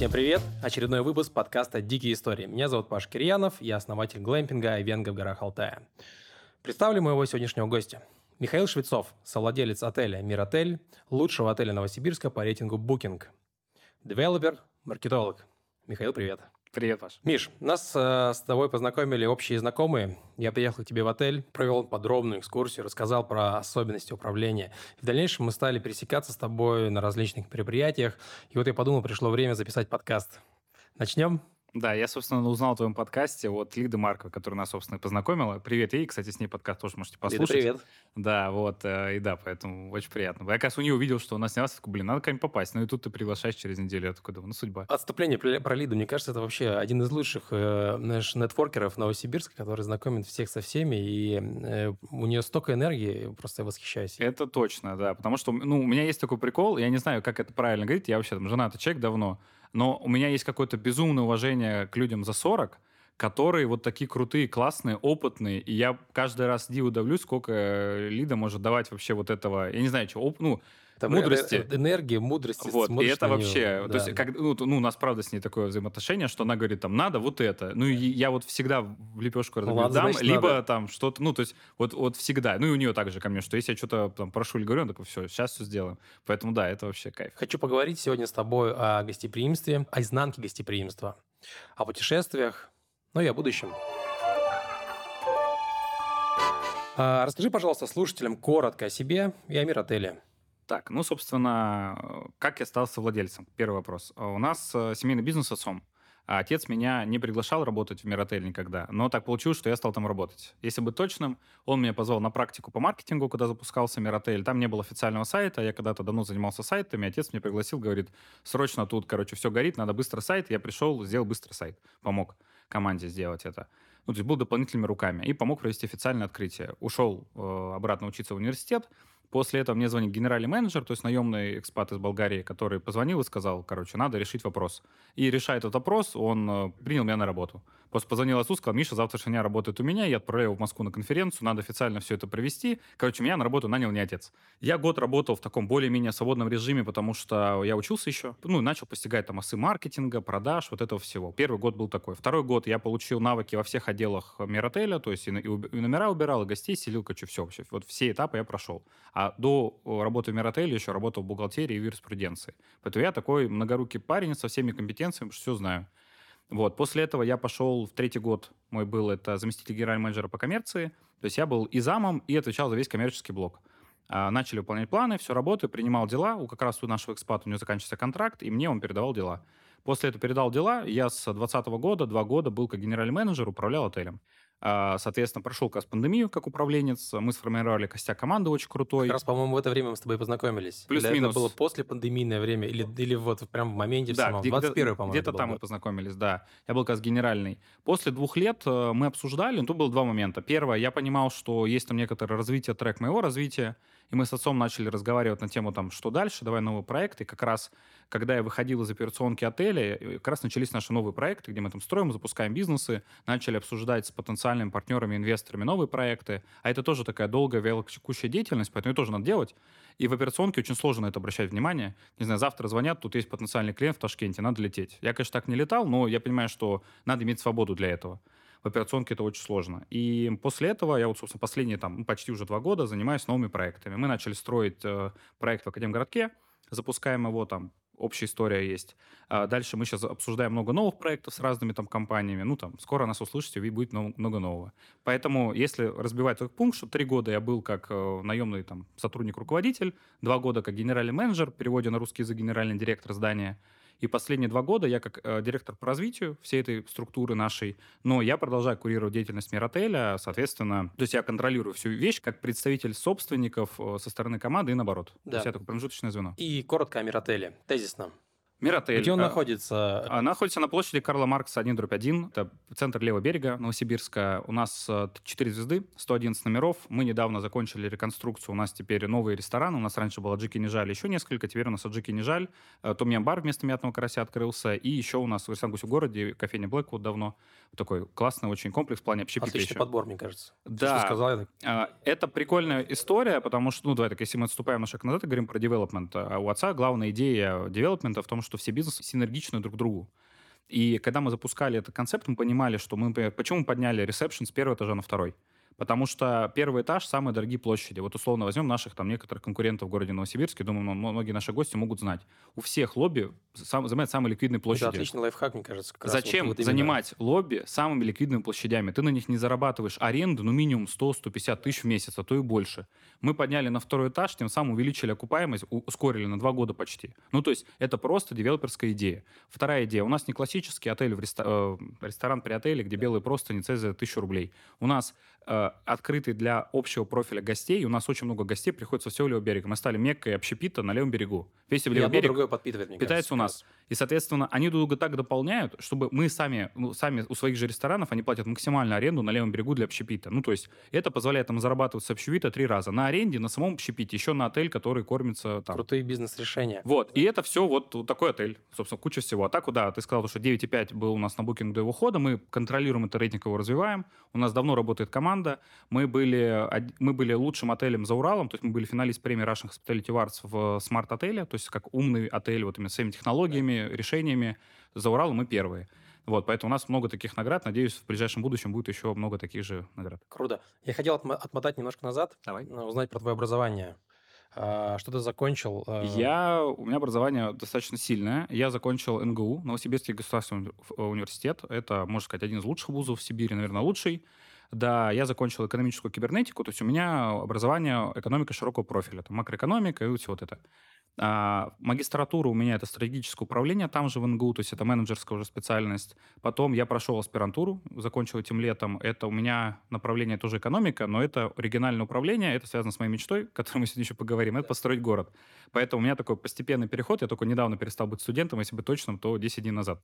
Всем привет! Очередной выпуск подкаста «Дикие истории». Меня зовут Паш Кирьянов, я основатель глэмпинга Айвенга в горах Алтая. Представлю моего сегодняшнего гостя. Михаил Швецов, совладелец отеля «Миротель», лучшего отеля Новосибирска по рейтингу Booking. Девелопер, маркетолог. Михаил, привет. Привет, Паш. Миш, нас э, с тобой познакомили общие знакомые. Я приехал к тебе в отель, провел подробную экскурсию, рассказал про особенности управления. В дальнейшем мы стали пересекаться с тобой на различных мероприятиях. И вот я подумал, пришло время записать подкаст. Начнем? Да, я, собственно, узнал о твоем подкасте от Лиды Маркова, которая нас, собственно, познакомила. Привет ей, кстати, с ней подкаст тоже можете послушать. Лида, привет. Да, вот, э, и да, поэтому очень приятно. Я, как раз у нее увидел, что у нас снялся, такой, блин, надо как-нибудь попасть. Ну и тут ты приглашаешь через неделю, я такой думаю, ну судьба. Отступление про Лиду, мне кажется, это вообще один из лучших э, знаешь, нетворкеров Новосибирска, который знакомит всех со всеми, и э, у нее столько энергии, просто я восхищаюсь. Это точно, да, потому что, ну, у меня есть такой прикол, я не знаю, как это правильно говорить, я вообще там женатый человек давно, но у меня есть какое-то безумное уважение к людям за 40, которые вот такие крутые, классные, опытные. И я каждый раз диву давлюсь, сколько э, Лида может давать вообще вот этого, я не знаю, что, ну, там мудрости. Э, энергии, мудрости. Вот, и это вообще... Да, то есть, как, ну, ну, у нас, правда, с ней такое взаимоотношение, что она говорит, там, надо вот это. Ну, и я вот всегда в лепешку ну, ладно, дам, значит, либо надо. там что-то... Ну, то есть, вот, вот всегда. Ну, и у нее также ко мне, что если я что-то там прошу или говорю, он такой, все, сейчас все сделаем. Поэтому, да, это вообще кайф. Хочу поговорить сегодня с тобой о гостеприимстве, о изнанке гостеприимства, о путешествиях, ну и о будущем. А, расскажи, пожалуйста, слушателям коротко о себе и о Миротеле. Так, ну, собственно, как я стал совладельцем? Первый вопрос. У нас э, семейный бизнес с отцом. А отец меня не приглашал работать в Миротель никогда, но так получилось, что я стал там работать. Если быть точным, он меня позвал на практику по маркетингу, куда запускался Миротель. Там не было официального сайта, я когда-то давно занимался сайтами, отец меня пригласил, говорит, срочно тут, короче, все горит, надо быстро сайт. Я пришел, сделал быстрый сайт, помог команде сделать это. Ну, то есть был дополнительными руками и помог провести официальное открытие. Ушел э, обратно учиться в университет, После этого мне звонит генеральный менеджер, то есть наемный экспат из Болгарии, который позвонил и сказал, короче, надо решить вопрос. И решая этот вопрос, он э, принял меня на работу. Просто позвонил отцу, сказал, Миша, завтрашний дня работает у меня, я отправляю его в Москву на конференцию, надо официально все это провести. Короче, меня на работу нанял не отец. Я год работал в таком более-менее свободном режиме, потому что я учился еще, ну, начал постигать там осы маркетинга, продаж, вот этого всего. Первый год был такой. Второй год я получил навыки во всех отделах Миротеля, то есть и, и, и номера убирал, и гостей селил, короче, все вообще. Вот все этапы я прошел. А до работы в Миротеле еще работал в бухгалтерии и в юриспруденции. Поэтому я такой многорукий парень со всеми компетенциями, все знаю. Вот. После этого я пошел в третий год, мой был это заместитель генерального менеджера по коммерции. То есть я был и замом, и отвечал за весь коммерческий блок. А, начали выполнять планы, все работаю, принимал дела. У как раз у нашего экспата у него заканчивается контракт, и мне он передавал дела. После этого передал дела. Я с 2020 года, два года был как генеральный менеджер, управлял отелем. А, соответственно, прошел как раз пандемию, как управленец. Мы сформировали костяк команды очень крутой. Как раз, по-моему, в это время мы с тобой познакомились. Плюс-минус. Это было после пандемийное время или, или вот прям в моменте да, в самом? 21 по-моему. Где-то там мы познакомились, да. Я был как раз генеральный. После двух лет э, мы обсуждали, ну, тут было два момента. Первое, я понимал, что есть там некоторое развитие, трек моего развития, и мы с отцом начали разговаривать на тему там, что дальше, давай новый проект. И как раз, когда я выходил из операционки отеля, как раз начались наши новые проекты, где мы там строим, запускаем бизнесы, начали обсуждать с потенциальными партнерами, инвесторами новые проекты. А это тоже такая долгая, вялотекущая деятельность, поэтому ее тоже надо делать. И в операционке очень сложно на это обращать внимание. Не знаю, завтра звонят, тут есть потенциальный клиент в Ташкенте, надо лететь. Я, конечно, так не летал, но я понимаю, что надо иметь свободу для этого в операционке это очень сложно. И после этого я вот, собственно, последние там ну, почти уже два года занимаюсь новыми проектами. Мы начали строить э, проект в Академгородке, запускаем его там общая история есть. А дальше мы сейчас обсуждаем много новых проектов с разными там компаниями. Ну, там, скоро нас услышите, и будет много нового. Поэтому, если разбивать этот пункт, что три года я был как э, наемный там сотрудник-руководитель, два года как генеральный менеджер, в переводе на русский язык генеральный директор здания, и последние два года я как э, директор по развитию всей этой структуры нашей, но я продолжаю курировать деятельность Миротеля, соответственно, то есть я контролирую всю вещь как представитель собственников э, со стороны команды и наоборот. Да. То есть я такое промежуточное звено. И коротко о Миротеле, тезисно. Миротель. Где он а, находится? А, находится на площади Карла Маркса 1 дробь 1. Это центр левого берега Новосибирска. У нас 4 звезды, 111 номеров. Мы недавно закончили реконструкцию. У нас теперь новый ресторан. У нас раньше был Аджики Нежаль, еще несколько. Теперь у нас Аджики Нежаль. Том-ям-бар вместо мятного карася открылся. И еще у нас в Ресангусе в городе кофейня Блэквуд давно. Такой классный очень комплекс в плане общепита Отличный еще. подбор, мне кажется. Да. Что сказал, я так... Это прикольная история, потому что, ну, давай так, если мы отступаем на шаг назад и говорим про девелопмент. У отца главная идея девелопмента в том, что что все бизнесы синергичны друг другу. И когда мы запускали этот концепт, мы понимали, что мы... Почему мы подняли ресепшн с первого этажа на второй? Потому что первый этаж – самые дорогие площади. Вот условно возьмем наших там некоторых конкурентов в городе Новосибирске, думаю, многие наши гости могут знать. У всех лобби сам, занимает самые ликвидные площади. Это отличный лайфхак, мне кажется. Зачем вот, вот занимать лобби самыми ликвидными площадями? Ты на них не зарабатываешь аренду, ну, минимум 100-150 тысяч в месяц, а то и больше. Мы подняли на второй этаж, тем самым увеличили окупаемость, ускорили на два года почти. Ну, то есть это просто девелоперская идея. Вторая идея. У нас не классический отель, в реста... э, ресторан при отеле, где белые просто не за тысячу рублей. У нас э, открытый для общего профиля гостей. У нас очень много гостей приходит со всего левого берега. Мы стали меккой общепита на левом берегу. Весь левый берег другое подпитывает, мне питается кажется, у нас. И, соответственно, они друг друга так дополняют, чтобы мы сами, ну, сами у своих же ресторанов, они платят максимальную аренду на левом берегу для общепита. Ну, то есть это позволяет им зарабатывать с общепита три раза. На аренде, на самом общепите, еще на отель, который кормится там. Крутые бизнес-решения. Вот. И это все вот, вот такой отель. Собственно, куча всего. А так, да, ты сказал, что 9,5 был у нас на букинг до его хода. Мы контролируем это рейтинг, его развиваем. У нас давно работает команда. Мы были, мы были лучшим отелем за Уралом. То есть мы были финалист премии Russian Hospitality Awards в смарт-отеле. То есть как умный отель вот именно с своими технологиями, решениями. За Уралом мы первые. Вот, поэтому у нас много таких наград. Надеюсь, в ближайшем будущем будет еще много таких же наград. Круто. Я хотел отмотать немножко назад, Давай. Э, узнать про твое образование. А, что ты закончил? Э? Я, у меня образование достаточно сильное. Я закончил НГУ, Новосибирский государственный университет. Это, можно сказать, один из лучших вузов в Сибири, наверное, лучший. Да, я закончил экономическую кибернетику, то есть у меня образование экономика широкого профиля, там макроэкономика и все вот это. А, магистратура у меня это стратегическое управление там же в НГУ, то есть это менеджерская уже специальность. Потом я прошел аспирантуру, закончил этим летом. Это у меня направление тоже экономика, но это региональное управление, это связано с моей мечтой, о которой мы сегодня еще поговорим, это построить город. Поэтому у меня такой постепенный переход, я только недавно перестал быть студентом, если быть точным, то 10 дней назад.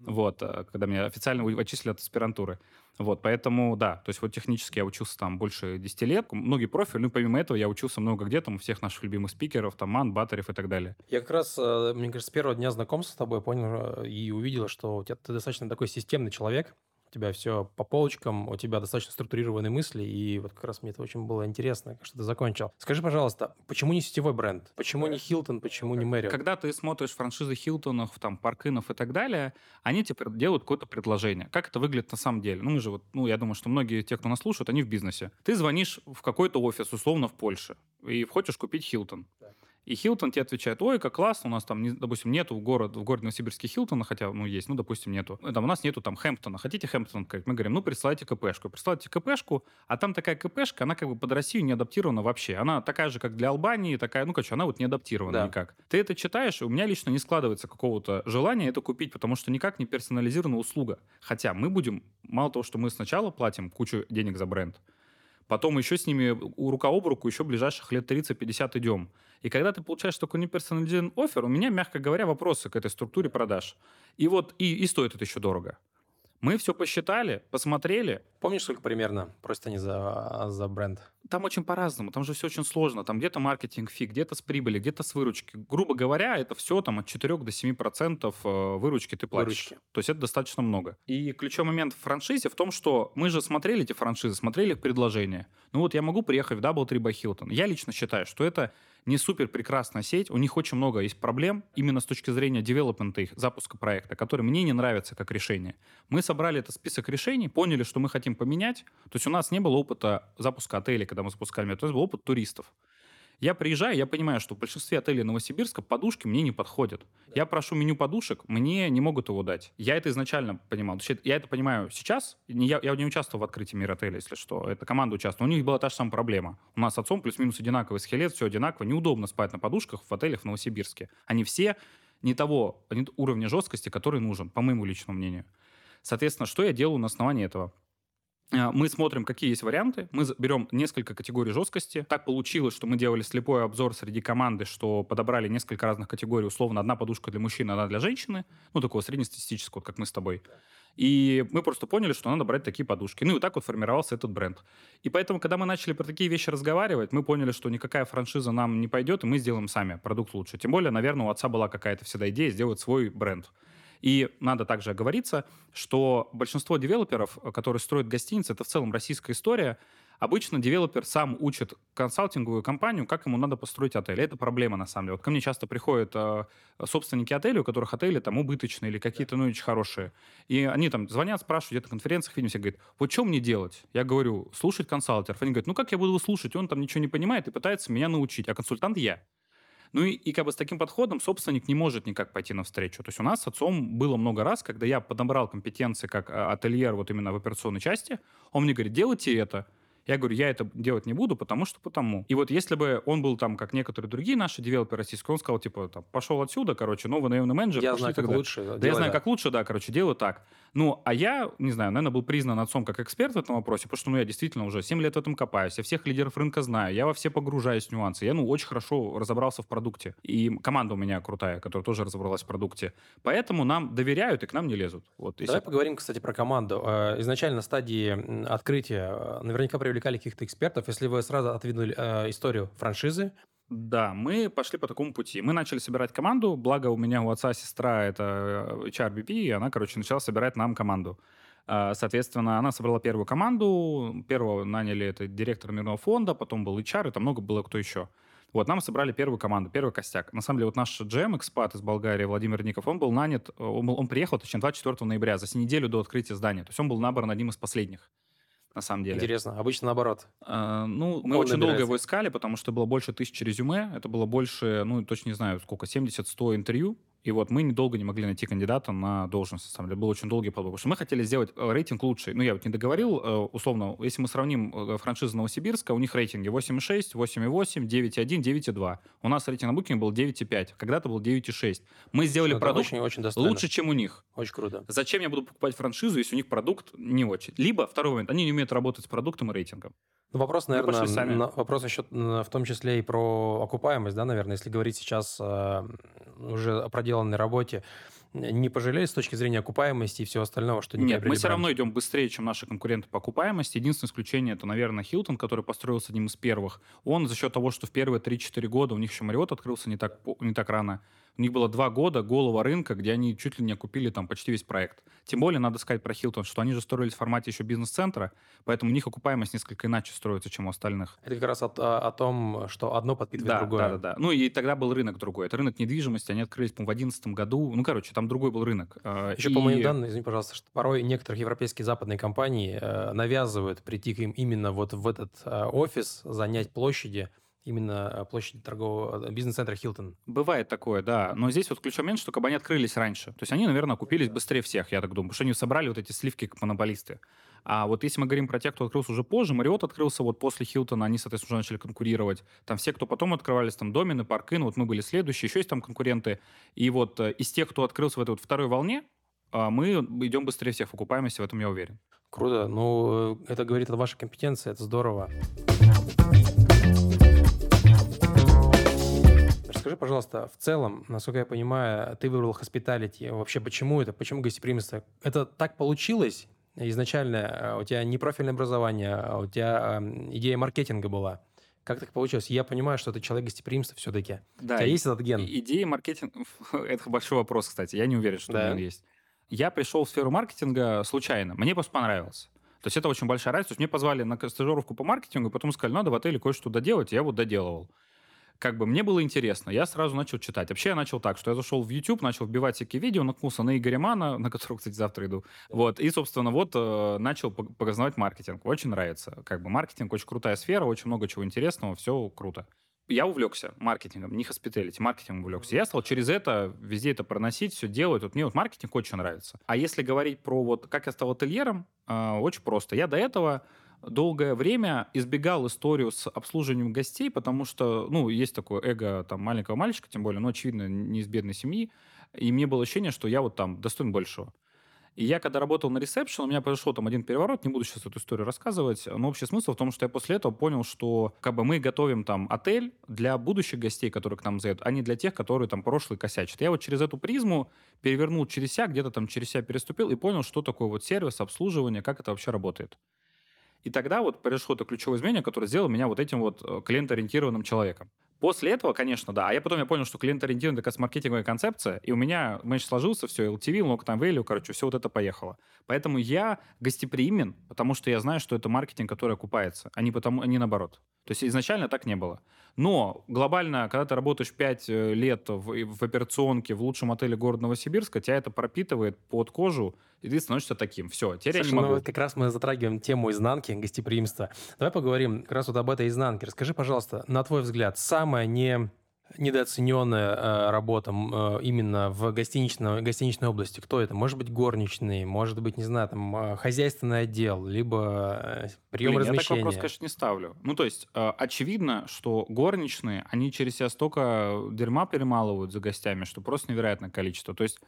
Вот, э, когда меня официально отчислили от аспирантуры. Вот, поэтому, да, то есть вот технически я учился там больше 10 лет, многие профили, ну, помимо этого я учился много где, там, у всех наших любимых спикеров, там, Ман, Батарев и так далее. Я как раз, э, мне кажется, с первого дня знакомства с тобой понял э, и увидел, что у тебя ты достаточно такой системный человек, у тебя все по полочкам, у тебя достаточно структурированные мысли, и вот как раз мне это очень было интересно, что ты закончил. Скажи, пожалуйста, почему не сетевой бренд? Почему не Хилтон, почему не Мэриот? Когда ты смотришь франшизы Хилтонов, там, Паркинов и так далее, они тебе делают какое-то предложение. Как это выглядит на самом деле? Ну, мы же вот, ну, я думаю, что многие те, кто нас слушают, они в бизнесе. Ты звонишь в какой-то офис, условно, в Польше, и хочешь купить Хилтон. Да. И Хилтон тебе отвечает, ой, как классно, у нас там, допустим, нету в, город, в городе Новосибирске Хилтона, хотя, ну, есть, ну, допустим, нету. Там, у нас нету там Хэмптона. Хотите Хэмптон открыть? Мы говорим, ну, присылайте КПшку. Присылайте КПшку, а там такая КПшка, она как бы под Россию не адаптирована вообще. Она такая же, как для Албании, такая, ну, короче, она вот не адаптирована да. никак. Ты это читаешь, у меня лично не складывается какого-то желания это купить, потому что никак не персонализированная услуга. Хотя мы будем, мало того, что мы сначала платим кучу денег за бренд, Потом еще с ними у рука об руку еще ближайших лет 30-50 идем. И когда ты получаешь такой неперсонализированный офер, у меня, мягко говоря, вопросы к этой структуре продаж. И вот и, и стоит это еще дорого. Мы все посчитали, посмотрели. Помнишь, сколько примерно просят они за, за бренд? Там очень по-разному, там же все очень сложно. Там где-то маркетинг фиг, где-то с прибыли, где-то с выручки. Грубо говоря, это все там от 4 до 7 процентов э, выручки ты платишь. Выручки. То есть это достаточно много. И ключевой момент в франшизе в том, что мы же смотрели эти франшизы, смотрели их предложения. Ну вот я могу приехать в Doubletree by Hilton. Я лично считаю, что это не супер прекрасная сеть, у них очень много есть проблем именно с точки зрения девелопмента их, запуска проекта, которые мне не нравятся как решение. Мы собрали этот список решений, поняли, что мы хотим поменять. То есть у нас не было опыта запуска отелей, когда мы запускали, то есть был опыт туристов. Я приезжаю, я понимаю, что в большинстве отелей Новосибирска подушки мне не подходят. Я прошу меню подушек, мне не могут его дать. Я это изначально понимал. Я это понимаю сейчас. Я, я не участвовал в открытии мира отеля, если что. Это команда участвовала. У них была та же самая проблема. У нас с отцом плюс-минус одинаковый скелет, все одинаково. Неудобно спать на подушках в отелях в Новосибирске. Они все не того не уровня жесткости, который нужен, по моему личному мнению. Соответственно, что я делаю на основании этого? А, мы смотрим, какие есть варианты. Мы берем несколько категорий жесткости. Так получилось, что мы делали слепой обзор среди команды, что подобрали несколько разных категорий. Условно, одна подушка для мужчины, одна для женщины. Ну, такого среднестатистического, как мы с тобой. И мы просто поняли, что надо брать такие подушки. Ну и так вот формировался этот бренд. И поэтому, когда мы начали про такие вещи разговаривать, мы поняли, что никакая франшиза нам не пойдет, и мы сделаем сами продукт лучше. Тем более, наверное, у отца была какая-то всегда идея сделать свой бренд. И надо также оговориться, что большинство девелоперов, которые строят гостиницы, это в целом российская история, Обычно девелопер сам учит консалтинговую компанию, как ему надо построить отель. Это проблема, на самом деле. Вот ко мне часто приходят э, собственники отелей, у которых отели там убыточные или какие-то, ну, очень хорошие. И они там звонят, спрашивают, где-то на конференциях видимся, говорят, вот что мне делать? Я говорю, слушать консалтеров. Они говорят, ну, как я буду его слушать? Он там ничего не понимает и пытается меня научить, а консультант я. Ну и, и как бы с таким подходом собственник не может никак пойти навстречу. То есть у нас с отцом было много раз, когда я подобрал компетенции как а, ательер вот именно в операционной части, он мне говорит, делайте это, я говорю, я это делать не буду, потому что потому. И вот если бы он был там, как некоторые другие наши девелоперы российские, он сказал, типа, там, пошел отсюда, короче, новый наемный менеджер. Я знаю, как тогда. лучше. Да, я знаю, как лучше, да, короче, делаю так. Ну, а я, не знаю, наверное, был признан отцом как эксперт в этом вопросе, потому что, ну, я действительно уже 7 лет в этом копаюсь, я всех лидеров рынка знаю, я во все погружаюсь в нюансы. Я, ну, очень хорошо разобрался в продукте. И команда у меня крутая, которая тоже разобралась в продукте. Поэтому нам доверяют и к нам не лезут. Вот, Давай если... поговорим, кстати, про команду. Э, изначально на стадии открытия э, наверняка привлекали каких-то экспертов, если вы сразу отвинули э, историю франшизы, да, мы пошли по такому пути. Мы начали собирать команду, благо у меня у отца сестра это э, HRBP, и она, короче, начала собирать нам команду. А, соответственно, она собрала первую команду, первого наняли это директор мирного фонда, потом был HR, и там много было кто еще. Вот, нам собрали первую команду, первый костяк. На самом деле, вот наш GM, экспат из Болгарии, Владимир Ников, он был нанят, э, он, был, он приехал, точнее, 24 ноября, за неделю до открытия здания. То есть он был набран одним из последних на самом деле. Интересно. Обычно наоборот. А, ну, мы очень набирается. долго его искали, потому что было больше тысячи резюме. Это было больше, ну, точно не знаю, сколько, 70-100 интервью. И вот мы недолго не могли найти кандидата на должность, на самом деле. Был очень долгий подбор. Потому что мы хотели сделать э, рейтинг лучший. Ну, я вот не договорил, э, условно, если мы сравним э, франшизу Новосибирска, у них рейтинги 8,6, 8,8, 9,1, 9,2. У нас рейтинг на Booking был 9,5. Когда-то был 9,6. Мы сделали Это продукт очень, очень лучше, чем у них. Очень круто. Зачем я буду покупать франшизу, если у них продукт не очень? Либо, второй момент, они не умеют работать с продуктом и рейтингом. Ну, вопрос, наверное, на, вопрос еще в том числе и про окупаемость, да, наверное, если говорить сейчас э, уже о проделанной работе, не пожалели с точки зрения окупаемости и всего остального, что не Нет, мы все равно идем быстрее, чем наши конкуренты по окупаемости. Единственное исключение это, наверное, Хилтон, который построился одним из первых. Он за счет того, что в первые 3-4 года у них еще Мариот открылся не так, не так рано, у них было два года голого рынка, где они чуть ли не окупили там почти весь проект. Тем более, надо сказать про Хилтон, что они же строились в формате еще бизнес-центра, поэтому у них окупаемость несколько иначе строится, чем у остальных. Это как раз о, о том, что одно подпитывает да, другое. Да, да, да. Ну и тогда был рынок другой. Это рынок недвижимости, они открылись, по в 2011 году. Ну, короче, там другой был рынок. А, еще и... по моим данным, извини, пожалуйста, что порой некоторые европейские западные компании э, навязывают прийти к им именно вот в этот э, офис, занять площади, именно э, площади торгового э, бизнес-центра Хилтон. Бывает такое, да. Но здесь вот ключевой момент, что они открылись раньше. То есть они, наверное, купились быстрее всех, я так думаю, потому что они собрали вот эти сливки как монополисты. А вот если мы говорим про тех, кто открылся уже позже, Мариот открылся вот после Хилтона, они, соответственно, уже начали конкурировать. Там все, кто потом открывались, там Домины, Паркин, вот мы были следующие, еще есть там конкуренты. И вот э, из тех, кто открылся в этой вот второй волне, а, мы идем быстрее всех в окупаемости, в этом я уверен. Круто. Ну, это говорит о вашей компетенции, это здорово. Расскажи, пожалуйста, в целом, насколько я понимаю, ты выбрал hospitality. Вообще, почему это? Почему гостеприимство? Это так получилось изначально? У тебя не профильное образование, а у тебя идея маркетинга была. Как так получилось? Я понимаю, что ты человек гостеприимства все-таки. Да, у тебя есть этот ген? Идея маркетинга... это большой вопрос, кстати. Я не уверен, что да. ген есть. Я пришел в сферу маркетинга случайно. Мне просто понравилось. То есть это очень большая разница. То есть мне позвали на стажировку по маркетингу, потом сказали, надо в отеле кое-что доделать, и я вот доделывал как бы мне было интересно, я сразу начал читать. Вообще я начал так, что я зашел в YouTube, начал вбивать всякие видео, наткнулся на Игоря Мана, на которого, кстати, завтра иду. Вот, и, собственно, вот э, начал познавать маркетинг. Очень нравится. Как бы маркетинг очень крутая сфера, очень много чего интересного, все круто. Я увлекся маркетингом, не хоспиталити, маркетингом увлекся. Я стал через это везде это проносить, все делать. Вот мне вот маркетинг очень нравится. А если говорить про вот как я стал ательером, э, очень просто. Я до этого долгое время избегал историю с обслуживанием гостей, потому что, ну, есть такое эго там маленького мальчика, тем более, ну, очевидно, не из бедной семьи, и мне было ощущение, что я вот там достоин большего. И я, когда работал на ресепшн, у меня произошел там один переворот, не буду сейчас эту историю рассказывать, но общий смысл в том, что я после этого понял, что как бы мы готовим там отель для будущих гостей, которые к нам заедут, а не для тех, которые там прошлые косячат. Я вот через эту призму перевернул через себя, где-то там через себя переступил и понял, что такое вот сервис, обслуживание, как это вообще работает. И тогда вот произошло это ключевое изменение, которое сделало меня вот этим вот э, клиентоориентированным человеком. После этого, конечно, да. А я потом я понял, что клиент-ориентированная такая маркетинговая концепция, и у меня меньше сложился все, LTV, long time value, короче, все вот это поехало. Поэтому я гостеприимен, потому что я знаю, что это маркетинг, который окупается, а не, потому, а не наоборот. То есть изначально так не было. Но глобально, когда ты работаешь 5 э, лет в, в операционке в лучшем отеле города Новосибирска, тебя это пропитывает под кожу, и ты становишься таким. Все, теперь Слушай, я не могу. Ну, как раз мы затрагиваем тему изнанки, гостеприимства. Давай поговорим как раз вот об этой изнанке. Расскажи, пожалуйста, на твой взгляд, самая не недооцененная э, работа э, именно в гостиничной, гостиничной области? Кто это? Может быть, горничный, может быть, не знаю, там, э, хозяйственный отдел, либо прием Блин, размещения? Я так вопрос, конечно, не ставлю. Ну, то есть, очевидно, что горничные, они через себя столько дерьма перемалывают за гостями, что просто невероятное количество. То есть,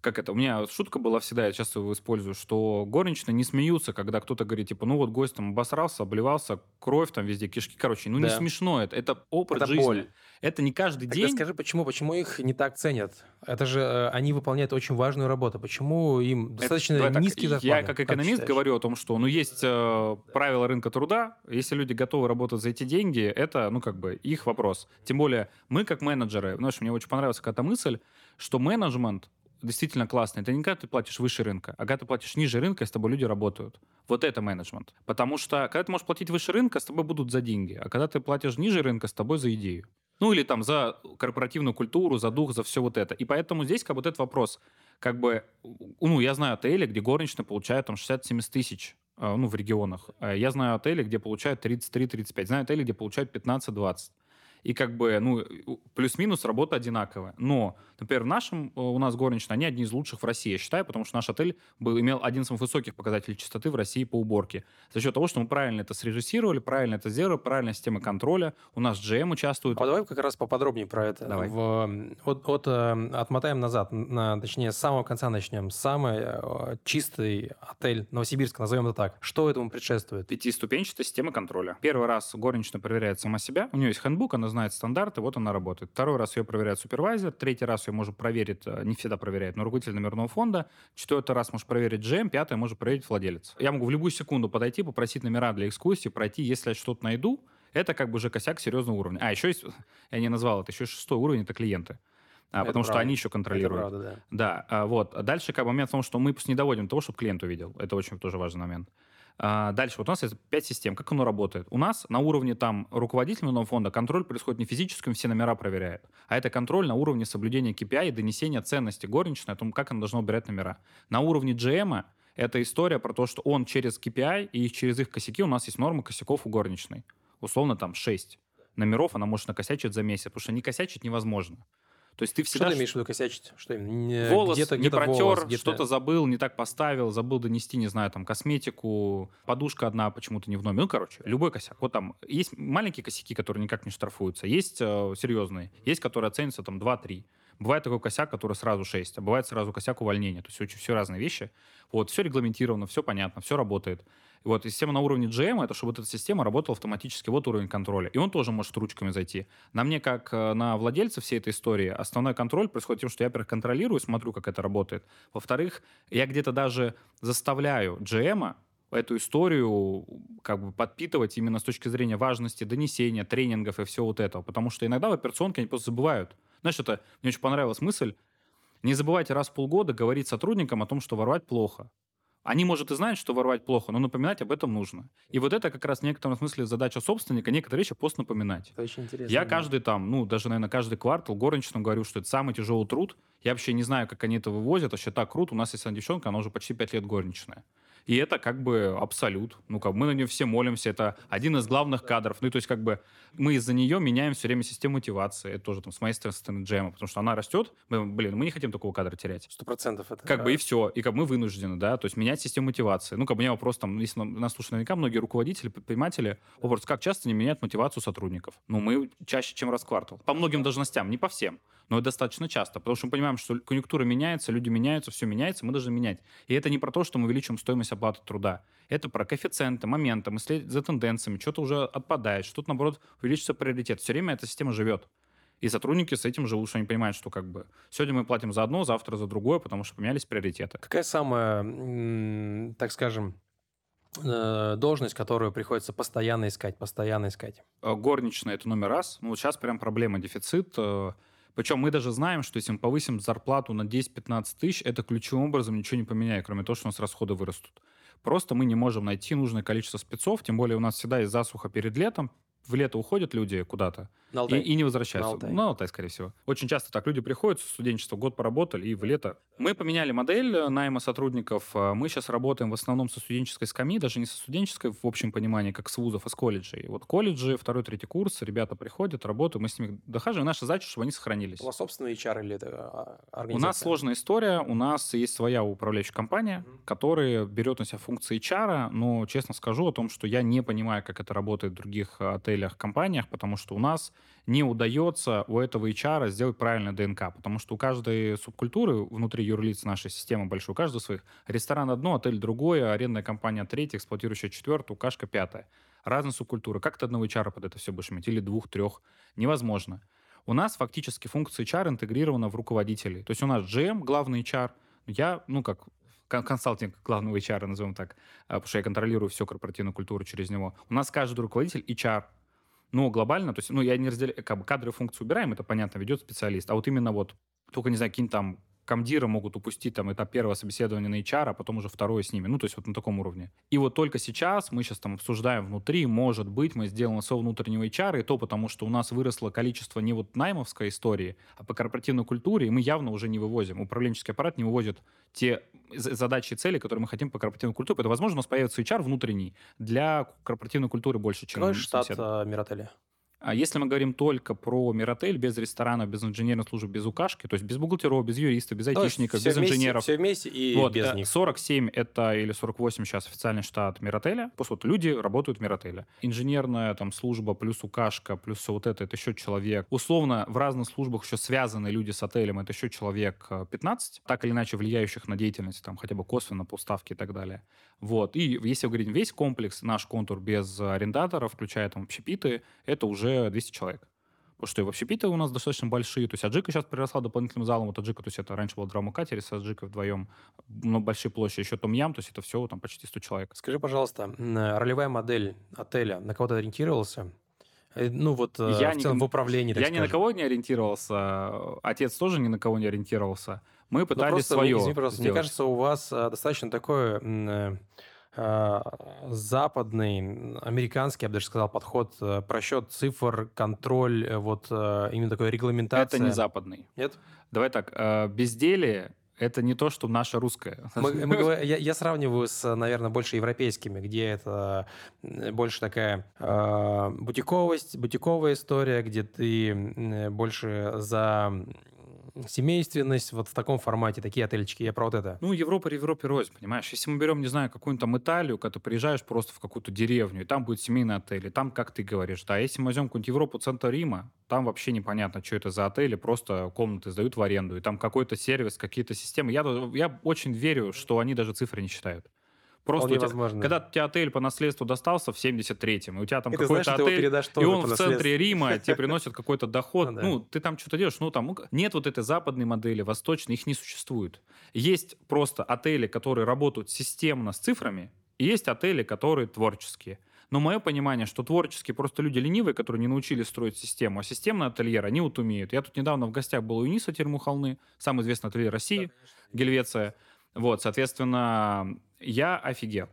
как это, у меня шутка была всегда, я часто его использую, что горничные не смеются, когда кто-то говорит, типа, ну вот гость там обосрался, обливался, кровь там везде, кишки, короче, ну да. не смешно это, это опыт это жизни. Боль. Это не каждый Тогда день. скажи, почему, почему их не так ценят? Это же э, они выполняют очень важную работу. Почему им достаточно это, низкий зарплаты? Я как экономист как говорю о том, что ну есть э, правила рынка труда. Если люди готовы работать за эти деньги, это ну как бы их вопрос. Тем более мы как менеджеры, знаешь, мне очень понравилась какая-то мысль, что менеджмент действительно классный. Это не когда ты платишь выше рынка, а когда ты платишь ниже рынка, с тобой люди работают. Вот это менеджмент. Потому что когда ты можешь платить выше рынка, с тобой будут за деньги. А когда ты платишь ниже рынка, с тобой за идею. Ну или там за корпоративную культуру, за дух, за все вот это. И поэтому здесь как бы вот этот вопрос. Как бы, ну, я знаю отели, где горничные получают там 60-70 тысяч а, ну, в регионах. А я знаю отели, где получают 33-35. Знаю отели, где получают 15-20 и как бы, ну, плюс-минус работа одинаковая. Но, например, в нашем, э, у нас горничные, они одни из лучших в России, я считаю, потому что наш отель был, имел один из самых высоких показателей чистоты в России по уборке. За счет того, что мы правильно это срежиссировали, правильно это сделали, правильная система контроля, у нас GM участвует. А давай как раз поподробнее про это. Давай. В, от, от, э, отмотаем назад, на, точнее, с самого конца начнем. Самый э, чистый отель Новосибирска, назовем это так. Что этому предшествует? Пятиступенчатая система контроля. Первый раз горничная проверяет сама себя, у нее есть хендбук, она знает стандарты, вот она работает. Второй раз ее проверяет супервайзер, третий раз ее может проверить, э, не всегда проверяет, но руководитель номерного фонда, четвертый раз может проверить GM, пятый может проверить владелец. Я могу в любую секунду подойти, попросить номера для экскурсии, пройти, если я что-то найду, это как бы уже косяк серьезного уровня. А, еще есть, я не назвал это, еще шестой уровень, это клиенты. А, потому правда. что они еще контролируют. Это правда, да. Да, а, вот. А дальше как момент в том, что мы не доводим до того, чтобы клиент увидел. Это очень тоже важный момент. А, дальше, вот у нас есть пять систем. Как оно работает? У нас на уровне там руководителя фонда контроль происходит не физическим, все номера проверяют, а это контроль на уровне соблюдения KPI и донесения ценности горничной о том, как она должна убирать номера. На уровне GM это история про то, что он через KPI и через их косяки, у нас есть норма косяков у горничной. Условно там 6 номеров она может накосячить за месяц, потому что не косячить невозможно. То есть ты всегда... Что ты имеешь в виду косячить? Что именно? Волос где-то, не где протер, волос, где что-то забыл, не так поставил, забыл донести, не знаю, там, косметику, подушка одна почему-то не в номер. Ну, короче, любой косяк. Вот там есть маленькие косяки, которые никак не штрафуются, есть э, серьезные, есть, которые оценятся там 2-3. Бывает такой косяк, который сразу 6, а бывает сразу косяк увольнения. То есть очень все разные вещи. Вот, все регламентировано, все понятно, все работает. И вот система на уровне GM, это чтобы эта система работала автоматически, вот уровень контроля. И он тоже может ручками зайти. На мне, как э, на владельца всей этой истории, основной контроль происходит тем, что я, во-первых, контролирую, смотрю, как это работает. Во-вторых, я где-то даже заставляю GM эту историю как бы подпитывать именно с точки зрения важности донесения, тренингов и всего вот этого. Потому что иногда в операционке они просто забывают. Знаешь, это мне очень понравилась мысль. Не забывайте раз в полгода говорить сотрудникам о том, что воровать плохо. Они, может, и знают, что воровать плохо, но напоминать об этом нужно. И вот это как раз в некотором смысле задача собственника, некоторые вещи просто напоминать. Это очень интересно. Я да. каждый там, ну, даже, наверное, каждый квартал горничным говорю, что это самый тяжелый труд. Я вообще не знаю, как они это вывозят, вообще так круто. У нас есть одна девчонка, она уже почти пять лет горничная. И это как бы абсолют. Ну, как мы на нее все молимся. Это один из главных кадров. Ну, то есть как бы мы из-за нее меняем все время систему мотивации. Это тоже там с моей стороны джема, потому что она растет. Мы, блин, мы не хотим такого кадра терять. Сто процентов это. Как бы и все. И как мы вынуждены, да, то есть менять систему мотивации. Ну, как бы у меня вопрос там, если нас слушают наверняка многие руководители, предприниматели, вопрос, как часто не меняют мотивацию сотрудников? Ну, мы чаще, чем раз в квартал. По многим должностям, не по всем но достаточно часто, потому что мы понимаем, что конъюнктура меняется, люди меняются, все меняется, мы должны менять. И это не про то, что мы увеличим стоимость оплаты труда. Это про коэффициенты, моменты, мы следим за тенденциями, что-то уже отпадает, что-то, наоборот, увеличится приоритет. Все время эта система живет. И сотрудники с этим живут, что они понимают, что как бы сегодня мы платим за одно, завтра за другое, потому что поменялись приоритеты. Какая самая, так скажем, э, должность, которую приходится постоянно искать, постоянно искать? Э, горничная – это номер раз. Ну, вот сейчас прям проблема, дефицит. Причем мы даже знаем, что если мы повысим зарплату на 10-15 тысяч, это ключевым образом ничего не поменяет, кроме того, что у нас расходы вырастут. Просто мы не можем найти нужное количество спецов, тем более у нас всегда есть засуха перед летом, в лето уходят люди куда-то На и, Алтай. и не возвращаются. На Алтай. На Алтай, скорее всего. Очень часто так люди приходят с студенчества, год поработали, и в лето. Мы поменяли модель э, найма сотрудников. Э, Мы сейчас работаем в основном со студенческой скамьи, даже не со студенческой в общем понимании, как с вузов, а с колледжей. Вот колледжи, второй, третий курс, ребята приходят, работают, мы с ними дохаживаем. Наша задача, чтобы они сохранились. У вас собственный HR или это а, У организация? нас сложная история. У нас есть своя управляющая компания, Мгм. которая берет на себя функции HR, но честно скажу о том, что я не понимаю, как это работает в других э, отелях, компаниях, потому что у нас не удается у этого HR сделать правильное ДНК, потому что у каждой субкультуры внутри юрлиц нашей системы большой, у каждого своих. Ресторан одно, отель другое, арендная компания третья, эксплуатирующая четвертую, кашка пятая. Разные субкультуры. Как ты одного HR под это все будешь иметь? Или двух, трех? Невозможно. У нас фактически функция HR интегрирована в руководителей. То есть у нас GM, главный HR, я, ну, как кон- консалтинг главного HR, назовем так, а, потому что я контролирую всю корпоративную культуру через него. У нас каждый руководитель HR. Но глобально, то есть, ну, я не разделяю, как бы кадры функции убираем, это понятно, ведет специалист. А вот именно вот, только, не знаю, какие там комдиры могут упустить там этап первого собеседования на HR, а потом уже второе с ними. Ну, то есть вот на таком уровне. И вот только сейчас мы сейчас там обсуждаем внутри, может быть, мы сделаем своего внутреннего HR, и то потому, что у нас выросло количество не вот наймовской истории, а по корпоративной культуре, и мы явно уже не вывозим. Управленческий аппарат не вывозит те задачи и цели, которые мы хотим по корпоративной культуре. Поэтому, возможно, у нас появится HR внутренний для корпоративной культуры больше, чем Какой штат а, Миротеля? А если мы говорим только про Миротель, без ресторанов, без инженерной службы, без укашки, то есть без бухгалтеров, без юристов, без айтишников, без инженеров, Все вместе и вот, без э, них. 47 это или 48 сейчас официальный штат Миротеля. Просто вот люди работают в Миротеле. Инженерная там служба плюс укашка, плюс вот это, это еще человек. Условно, в разных службах еще связаны люди с отелем, это еще человек э, 15, так или иначе влияющих на деятельность, там хотя бы косвенно по ставке и так далее. Вот. И если говорить весь комплекс, наш контур без арендатора, включая там общепиты, это уже 200 человек. Потому что и общепиты у нас достаточно большие. То есть Аджика сейчас приросла дополнительным залом. Вот Аджика, то есть это раньше был драма-катер с Аджикой вдвоем, но большие площади. Еще Том-Ям, то есть это все там почти 100 человек. Скажи, пожалуйста, э, ролевая модель отеля, на кого ты ориентировался? Э, Ну вот э, Я в не- целом в управлении, так Я ни на скажем. кого не ориентировался, отец тоже ни на кого не ориентировался. Мы Ну, пытались просто, свое извини, пожалуйста, мне сделать. кажется, у вас э, достаточно э, э, западный, м, американский, я бы даже сказал, подход, э, просчет цифр, контроль, э, вот э, именно такой регламентация. Это не западный. Нет? Давай так, э, безделие — это не то, что наше русское. Мы- мы я, я сравниваю с, наверное, больше европейскими, где это больше такая э, бутиковость, бутиковая история, где ты больше за семейственность, вот в таком формате, такие отельчики, я про вот это. Ну, Европа Европе рознь, понимаешь? Если мы берем, не знаю, какую-нибудь там Италию, когда ты приезжаешь просто в какую-то деревню, и там будет семейный отель, и там, как ты говоришь, да, если мы возьмем какую-нибудь Европу, центр Рима, там вообще непонятно, что это за отели, просто комнаты сдают в аренду, и там какой-то сервис, какие-то системы. Я, я очень верю, что они даже цифры не считают. Просто тебя- возможно. когда у тебя отель по наследству достался в 73-м, и у тебя там какой-то отель, и он в центре Рима тебе приносит какой-то доход. Ну да. Ну, ты там что-то делаешь, ну там нет вот этой западной модели, восточной, их не существует. Есть просто отели, которые работают системно с цифрами, и есть отели, которые творческие. Но мое понимание, что творческие просто люди ленивые, которые не научились строить систему, а системный ательер, они вот умеют. Я тут недавно в гостях был у Юниса Термухолны, самый известный ательер России, Гельвеция. Вот, соответственно, я офигел.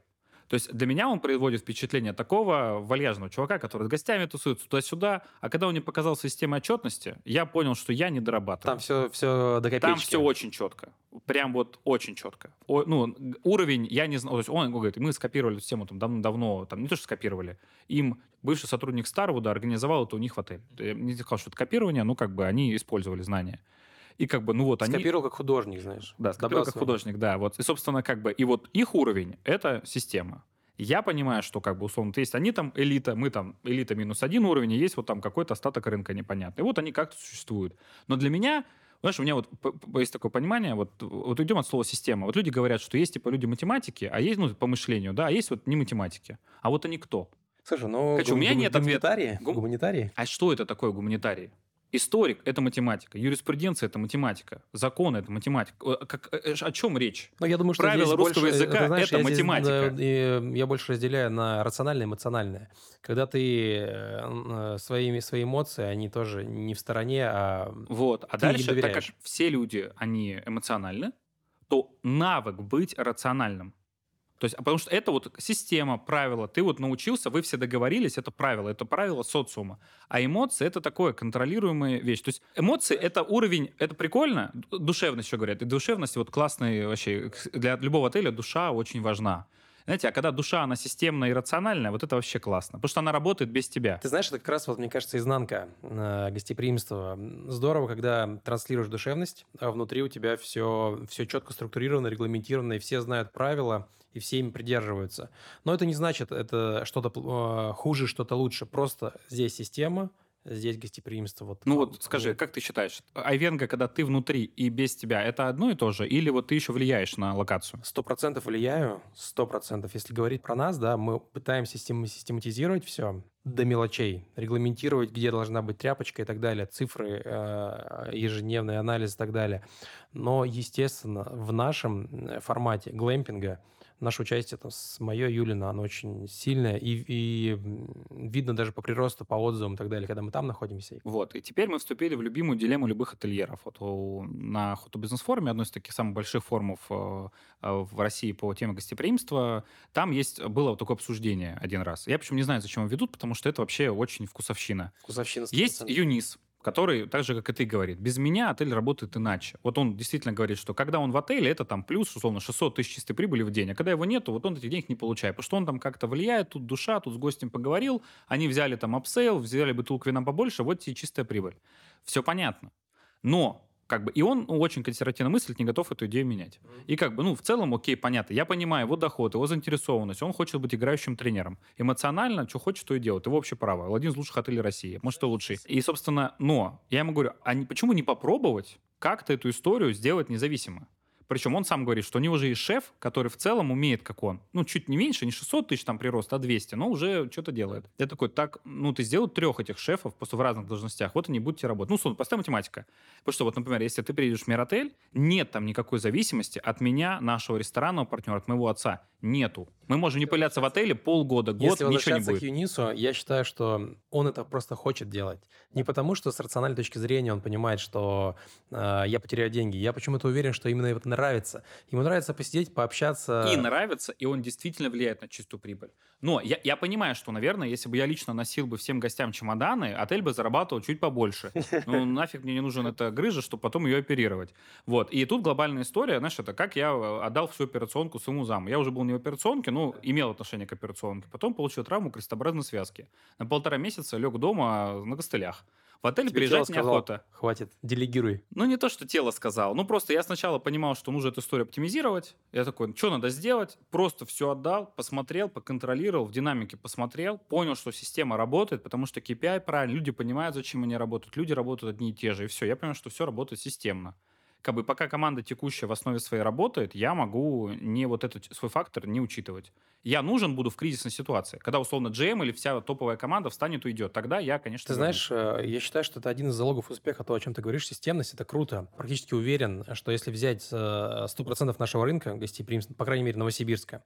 То есть для меня он производит впечатление такого вальяжного чувака, который с гостями тусуется туда-сюда, а когда он мне показал систему отчетности, я понял, что я не дорабатываю. Там все, все до копеечки. Там все очень четко. Прям вот очень четко. О- ну, уровень, я не знаю, то есть он говорит, мы скопировали эту систему там давно, там не то, что скопировали, им бывший сотрудник Старвуда организовал это у них в отеле. Я не сказал, что это копирование, но как бы они использовали знания. И как бы, ну вот они... Скопировал как художник, знаешь. Да, скопировал как художник, да. Вот. И, собственно, как бы, и вот их уровень — это система. Я понимаю, что, как бы, условно, то есть они там элита, мы там элита минус один уровень, и есть вот там какой-то остаток рынка непонятный. И вот они как-то существуют. Но для меня, знаешь, у меня вот есть такое понимание, вот, вот идем от слова система. Вот люди говорят, что есть, типа, люди математики, а есть, ну, по мышлению, да, а есть вот не математики. А вот они кто? Слушай, ну... Короче, у меня нет ответа. гуманитарии, Гум- гуманитарии. А что это такое гуманитарий? Историк – это математика, юриспруденция – это математика, законы – это математика. Как, э, э, о чем речь? Ну, я думаю, что Правила русского больше, языка знаешь, это я математика. Здесь, я больше разделяю на рациональное и эмоциональное. Когда ты э, своими, свои эмоции, они тоже не в стороне, а Вот. А дальше, так как все люди, они эмоциональны, то навык быть рациональным – то есть, а потому что это вот система, правила. Ты вот научился, вы все договорились, это правило, это правило социума. А эмоции — это такое контролируемая вещь. То есть эмоции — это уровень, это прикольно, душевность еще говорят. И душевность вот классная вообще, для любого отеля душа очень важна. Знаете, а когда душа, она системная и рациональная, вот это вообще классно, потому что она работает без тебя. Ты знаешь, это как раз, вот, мне кажется, изнанка э, гостеприимства. Здорово, когда транслируешь душевность, а внутри у тебя все, все четко структурировано, регламентировано, и все знают правила, и все им придерживаются. Но это не значит, это что-то э, хуже, что-то лучше. Просто здесь система, здесь гостеприимство. Вот, ну вот скажи, как ты считаешь, Айвенга, когда ты внутри и без тебя, это одно и то же? Или вот ты еще влияешь на локацию? Сто процентов влияю, сто процентов. Если говорить про нас, да, мы пытаемся систематизировать все до мелочей, регламентировать, где должна быть тряпочка и так далее, цифры, э, ежедневный анализ и так далее. Но, естественно, в нашем э, формате глэмпинга – наше участие там с моей Юлина, оно очень сильное, и, и видно даже по приросту, по отзывам и так далее, когда мы там находимся. Вот, и теперь мы вступили в любимую дилемму любых ательеров. Вот у, на Хото бизнес-форуме, одной из таких самых больших форумов э, э, в России по теме гостеприимства, там есть, было вот такое обсуждение один раз. Я почему не знаю, зачем его ведут, потому что это вообще очень вкусовщина. Вкусовщина 100%. Есть ЮНИС, который, так же, как и ты, говорит, без меня отель работает иначе. Вот он действительно говорит, что когда он в отеле, это там плюс, условно, 600 тысяч чистой прибыли в день, а когда его нету, вот он этих денег не получает, потому что он там как-то влияет, тут душа, тут с гостем поговорил, они взяли там upsell, взяли бутылку вина побольше, вот тебе чистая прибыль. Все понятно. Но как бы, и он ну, очень консервативно мыслит, не готов эту идею менять. И как бы, ну, в целом, окей, понятно. Я понимаю его доход, его заинтересованность. Он хочет быть играющим тренером. Эмоционально, что хочет, то и делает. Его вообще право. Один из лучших отелей России. Может, и лучший. И, собственно, но я ему говорю, а не, почему не попробовать как-то эту историю сделать независимо? Причем он сам говорит, что у него же есть шеф, который в целом умеет, как он. Ну, чуть не меньше, не 600 тысяч там прирост, а 200, но уже что-то делает. Я такой, так, ну, ты сделал трех этих шефов просто в разных должностях, вот они будете работать. Ну, условно, поставь математика. Потому что вот, например, если ты приедешь в Миротель, нет там никакой зависимости от меня, нашего ресторанного партнера, от моего отца нету. Мы можем не появляться в отеле полгода, год, Если ничего не будет. к Юнису, я считаю, что он это просто хочет делать. Не потому, что с рациональной точки зрения он понимает, что э, я потеряю деньги. Я почему-то уверен, что именно это нравится. Ему нравится посидеть, пообщаться. И нравится, и он действительно влияет на чистую прибыль. Но я, я понимаю, что, наверное, если бы я лично носил бы всем гостям чемоданы, отель бы зарабатывал чуть побольше. Ну, нафиг мне не нужен эта грыжа, чтобы потом ее оперировать. Вот. И тут глобальная история, знаешь, это как я э, отдал всю операционку своему заму. Я уже был не в операционке, ну, имел отношение к операционке. Потом получил травму крестообразной связки. На полтора месяца лег дома на костылях. В отель Тебе приезжать неохота. Хватит, делегируй. Ну, не то, что тело сказал. Ну, просто я сначала понимал, что нужно эту историю оптимизировать. Я такой, что надо сделать? Просто все отдал, посмотрел, поконтролировал, в динамике посмотрел, понял, что система работает, потому что KPI правильно, люди понимают, зачем они работают, люди работают одни и те же, и все. Я понял, что все работает системно как бы пока команда текущая в основе своей работает, я могу не вот этот свой фактор не учитывать. Я нужен буду в кризисной ситуации. Когда, условно, GM или вся топовая команда встанет и уйдет, тогда я, конечно... Ты знаешь, э, я считаю, что это один из залогов успеха, то, о чем ты говоришь, системность, это круто. Практически уверен, что если взять 100% э, нашего рынка гостеприимства, по крайней мере, Новосибирска,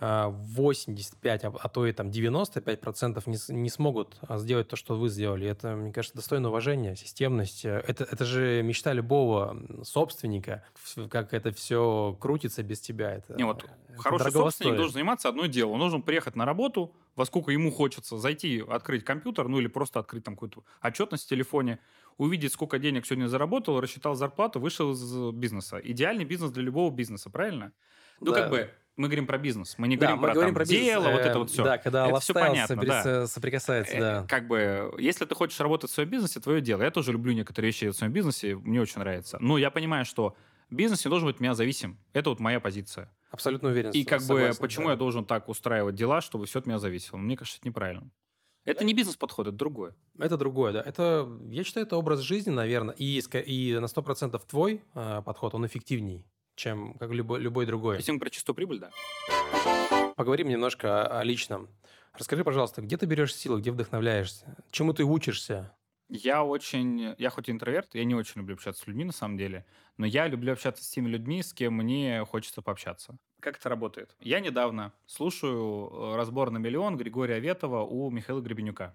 85, э, а, а то и там 95% не, не смогут сделать то, что вы сделали. Это, мне кажется, достойно уважения, системность. Это, это же мечта любого собственника, как это все крутится без тебя. Это, не, вот это хороший собственник должен заниматься одно дело. Он должен приехать на работу, во сколько ему хочется, зайти, открыть компьютер, ну или просто открыть там какую-то отчетность в телефоне, увидеть, сколько денег сегодня заработал, рассчитал зарплату, вышел из бизнеса. Идеальный бизнес для любого бизнеса, правильно? Ну, да. как бы, мы говорим про бизнес, мы не да, говорим мы про, говорим там, про бизнес, дело, э, вот это вот все. Да, когда это все понятно, да. соприкасается, э, да. Как бы, если ты хочешь работать в своем бизнесе, твое дело. Я тоже люблю некоторые вещи в своем бизнесе, мне очень нравится. Но я понимаю, что бизнес не должен быть меня зависим. Это вот моя позиция. Абсолютно уверен. И как согласен, бы, почему да. я должен так устраивать дела, чтобы все от меня зависело? Мне кажется, это неправильно. Это не бизнес-подход, это другое. Это другое, да. Это, я считаю, это образ жизни, наверное, и, и на 100% твой э, подход, он эффективней чем как любой, любой другой. Если мы про чистую прибыль, да. Поговорим немножко о, о личном. Расскажи, пожалуйста, где ты берешь силы, где вдохновляешься? Чему ты учишься? Я очень... Я хоть интроверт, я не очень люблю общаться с людьми, на самом деле, но я люблю общаться с теми людьми, с кем мне хочется пообщаться. Как это работает? Я недавно слушаю э, разбор на миллион Григория Ветова у Михаила Гребенюка.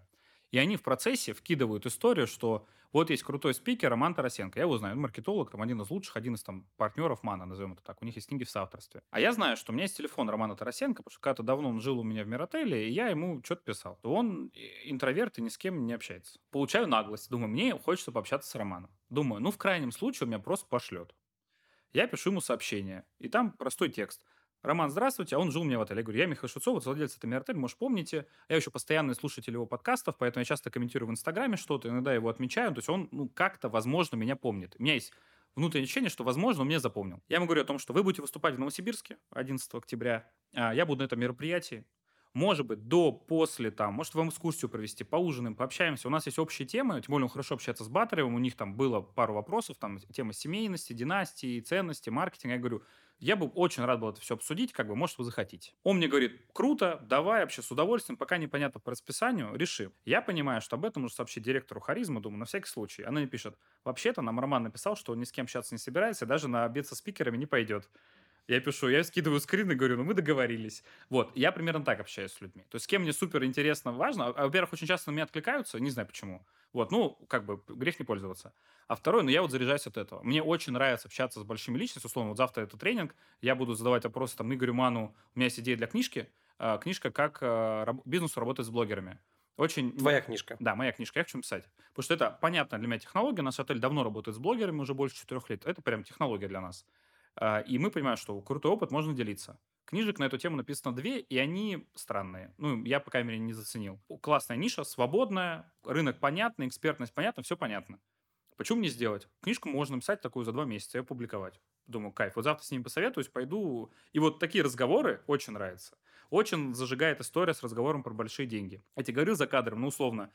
И они в процессе вкидывают историю, что вот есть крутой спикер Роман Тарасенко. Я его знаю, он маркетолог, там один из лучших, один из там партнеров Мана, назовем это так. У них есть книги в соавторстве. А я знаю, что у меня есть телефон Романа Тарасенко, потому что когда-то давно он жил у меня в Миротеле, и я ему что-то писал. Он интроверт и ни с кем не общается. Получаю наглость. Думаю, мне хочется пообщаться с Романом. Думаю, ну в крайнем случае он меня просто пошлет. Я пишу ему сообщение, и там простой текст – Роман, здравствуйте, а он жил у меня в отеле. Я говорю, я Михаил Шуцов, владелец этого отеля, может, помните. Я еще постоянный слушатель его подкастов, поэтому я часто комментирую в Инстаграме что-то, иногда его отмечаю. То есть он, ну, как-то, возможно, меня помнит. У меня есть внутреннее ощущение, что, возможно, он меня запомнил. Я ему говорю о том, что вы будете выступать в Новосибирске 11 октября, а я буду на этом мероприятии. Может быть, до, после, там, может, вам экскурсию провести, поужинаем, пообщаемся. У нас есть общие темы, тем более он хорошо общается с Батаревым, у них там было пару вопросов, там, тема семейности, династии, ценности, маркетинга. Я говорю, я бы очень рад был это все обсудить, как бы, может, вы захотите. Он мне говорит, круто, давай, вообще с удовольствием, пока непонятно по расписанию, решим. Я понимаю, что об этом нужно сообщить директору Харизма, думаю, на всякий случай. Она мне пишет, вообще-то нам Роман написал, что он ни с кем общаться не собирается, даже на обед со спикерами не пойдет. Я пишу, я скидываю скрин и говорю, ну мы договорились. Вот, я примерно так общаюсь с людьми. То есть с кем мне супер интересно, важно. А, во-первых, очень часто на меня откликаются, не знаю почему. Вот, ну, как бы, грех не пользоваться. А второе, ну, я вот заряжаюсь от этого. Мне очень нравится общаться с большими личностями. Условно, вот завтра это тренинг, я буду задавать вопросы там Игорю Ману. У меня есть идея для книжки. Э, книжка «Как э, бизнесу работать с блогерами». Очень... Твоя книжка. Да, моя книжка. Я хочу писать. Потому что это понятно для меня технология. Наш отель давно работает с блогерами, уже больше четырех лет. Это прям технология для нас. Э, и мы понимаем, что крутой опыт можно делиться. Книжек на эту тему написано две, и они странные. Ну, я, по крайней мере, не заценил. Классная ниша, свободная, рынок понятный, экспертность понятна, все понятно. Почему не сделать? Книжку можно написать такую за два месяца и опубликовать. Думаю, кайф. Вот завтра с ним посоветуюсь, пойду. И вот такие разговоры очень нравятся. Очень зажигает история с разговором про большие деньги. Я тебе говорю за кадром, ну, условно,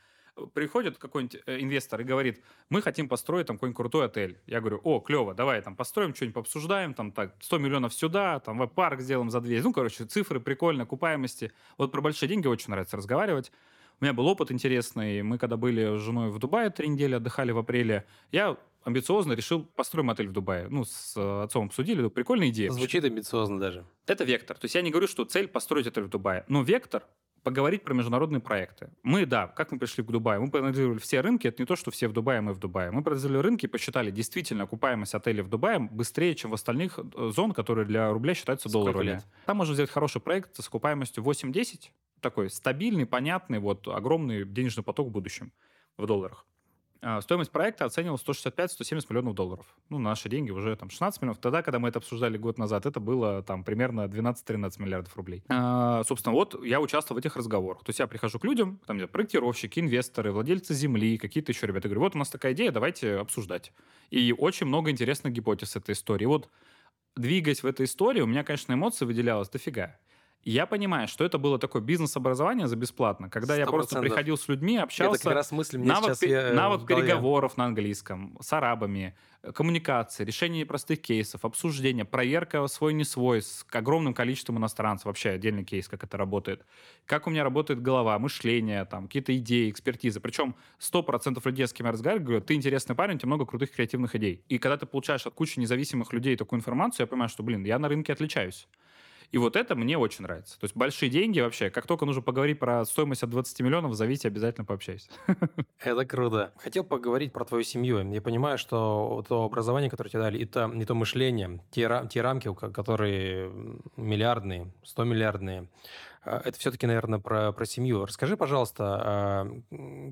приходит какой-нибудь э, инвестор и говорит, мы хотим построить там какой-нибудь крутой отель. Я говорю, о, клево, давай там построим, что-нибудь пообсуждаем, там так, 100 миллионов сюда, там веб-парк сделаем за 2. Ну, короче, цифры прикольно, окупаемости. Вот про большие деньги очень нравится разговаривать. У меня был опыт интересный. Мы когда были с женой в Дубае три недели, отдыхали в апреле, я амбициозно решил построим отель в Дубае. Ну, с отцом обсудили, прикольная идея. Звучит амбициозно даже. Это вектор. То есть я не говорю, что цель построить отель в Дубае. Но вектор поговорить про международные проекты. Мы, да, как мы пришли к Дубаю? Мы проанализировали все рынки. Это не то, что все в Дубае, мы в Дубае. Мы проанализировали рынки и посчитали, действительно, окупаемость отелей в Дубае быстрее, чем в остальных э, зон, которые для рубля считаются Сколько долларовыми. Лет? Там можно сделать хороший проект с окупаемостью 8-10, такой стабильный, понятный, вот огромный денежный поток в будущем в долларах. А, стоимость проекта оценивалась 165-170 миллионов долларов. Ну, наши деньги уже там 16 миллионов. Тогда, когда мы это обсуждали год назад, это было там примерно 12-13 миллиардов рублей. А, собственно, вот я участвовал в этих разговорах. То есть я прихожу к людям, там где проектировщики, инвесторы, владельцы земли, какие-то еще ребята. Говорю, вот у нас такая идея, давайте обсуждать. И очень много интересных гипотез этой истории. Вот двигаясь в этой истории, у меня, конечно, эмоции выделялось дофига я понимаю, что это было такое бизнес-образование за бесплатно, когда 100%. я просто приходил с людьми, общался. Это как раз мысль мне навык, сейчас я навык переговоров на английском, с арабами, коммуникации, решение простых кейсов, обсуждение, проверка свой не свой с огромным количеством иностранцев. Вообще отдельный кейс, как это работает. Как у меня работает голова, мышление, там, какие-то идеи, экспертизы. Причем 100% людей, с кем я разговариваю, говорят, ты интересный парень, у тебя много крутых креативных идей. И когда ты получаешь от кучи независимых людей такую информацию, я понимаю, что, блин, я на рынке отличаюсь. И вот это мне очень нравится. То есть большие деньги вообще, как только нужно поговорить про стоимость от 20 миллионов, зовите, обязательно пообщаюсь. Это круто. Хотел поговорить про твою семью. Я понимаю, что то образование, которое тебе дали, это не то мышление, те, те рамки, которые миллиардные, 100 миллиардные, это все-таки, наверное, про, про семью. Расскажи, пожалуйста, а,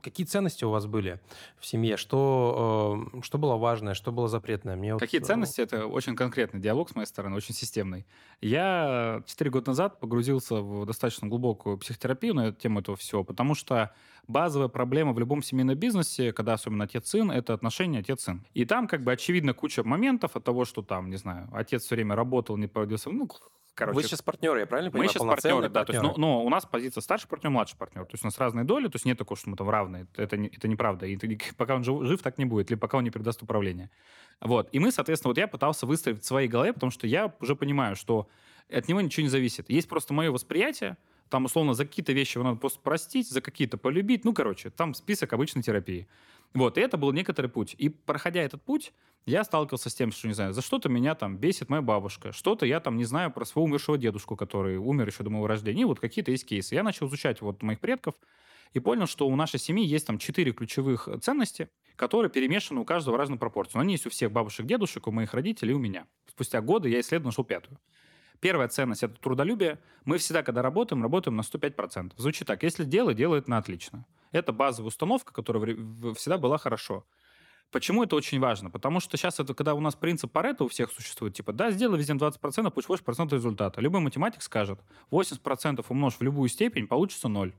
какие ценности у вас были в семье? Что, а, что было важное, что было запретное? Мне какие вот... ценности? Это очень конкретный диалог с моей стороны, очень системный. Я 4 года назад погрузился в достаточно глубокую психотерапию на тему этого всего, потому что базовая проблема в любом семейном бизнесе, когда особенно отец-сын, это отношения отец-сын. И там как бы очевидно куча моментов от того, что там, не знаю, отец все время работал, не проводился, ну, короче. Вы сейчас партнеры, я правильно понимаю? Мы сейчас партнеры, да. То есть, ну, но у нас позиция старший партнер, младший партнер. То есть у нас разные доли, то есть нет такого, что мы там равные. Это, это неправда. И пока он жив, жив, так не будет, или пока он не передаст управление. Вот. И мы, соответственно, вот я пытался выстроить в своей голове, потому что я уже понимаю, что от него ничего не зависит. Есть просто мое восприятие, там, условно, за какие-то вещи его надо просто простить, за какие-то полюбить. Ну, короче, там список обычной терапии. Вот, и это был некоторый путь. И проходя этот путь, я сталкивался с тем, что, не знаю, за что-то меня там бесит моя бабушка, что-то я там не знаю про своего умершего дедушку, который умер еще до моего рождения, и вот какие-то есть кейсы. Я начал изучать вот моих предков и понял, что у нашей семьи есть там четыре ключевых ценности, которые перемешаны у каждого в разную пропорцию. Но они есть у всех бабушек, дедушек, у моих родителей и у меня. Спустя годы я исследовал, нашел пятую. Первая ценность – это трудолюбие. Мы всегда, когда работаем, работаем на 105%. Звучит так. Если дело, делает на отлично. Это базовая установка, которая всегда была хорошо. Почему это очень важно? Потому что сейчас это, когда у нас принцип Паретта у всех существует, типа, да, сделай везде 20%, пусть 80% результата. Любой математик скажет, 80% умножь в любую степень, получится 0.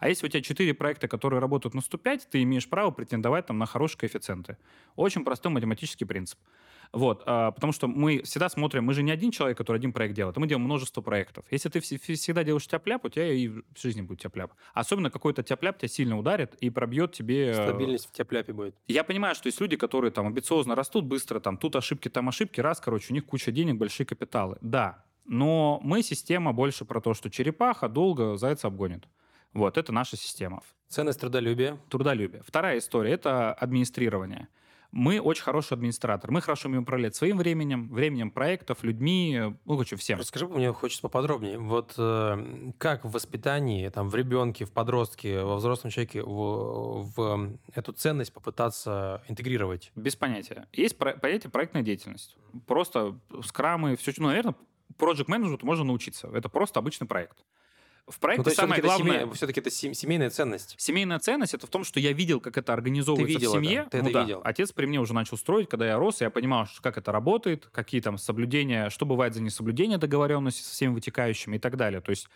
А если у тебя 4 проекта, которые работают на 105, ты имеешь право претендовать там на хорошие коэффициенты. Очень простой математический принцип. Вот, а, потому что мы всегда смотрим, мы же не один человек, который один проект делает, а мы делаем множество проектов. Если ты всегда делаешь тяп-ляп, у тебя и в жизни будет тяп-ляп. Особенно какой-то тяп-ляп тебя сильно ударит и пробьет тебе... Э, Стабильность в тяп-ляпе будет. Я понимаю, что есть люди, которые там амбициозно растут быстро, там тут ошибки, там ошибки, раз, короче, у них куча денег, большие капиталы. Да, но мы система больше про то, что черепаха долго зайца обгонит. Вот, это наша система. Ценность трудолюбия. Трудолюбие. Вторая история – это администрирование. Мы очень хороший администратор. Мы хорошо умеем управлять своим временем, временем проектов, людьми, ну, короче, всем. Расскажи, мне хочется поподробнее. Вот э, как в воспитании, там, в ребенке, в подростке, во взрослом человеке в, в эту ценность попытаться интегрировать? Без понятия. Есть понятие проектная деятельность. Просто скрамы, все, ну, наверное, project менеджменту можно научиться. Это просто обычный проект. В проекте ну, самое главное... Это все-таки это семейная ценность. Семейная ценность это в том, что я видел, как это организовывается ты видел в семье. Это. Ты ну, это да. видел. Отец при мне уже начал строить, когда я рос, я понимал, как это работает, какие там соблюдения, что бывает за несоблюдение договоренности со всеми вытекающими и так далее. То есть,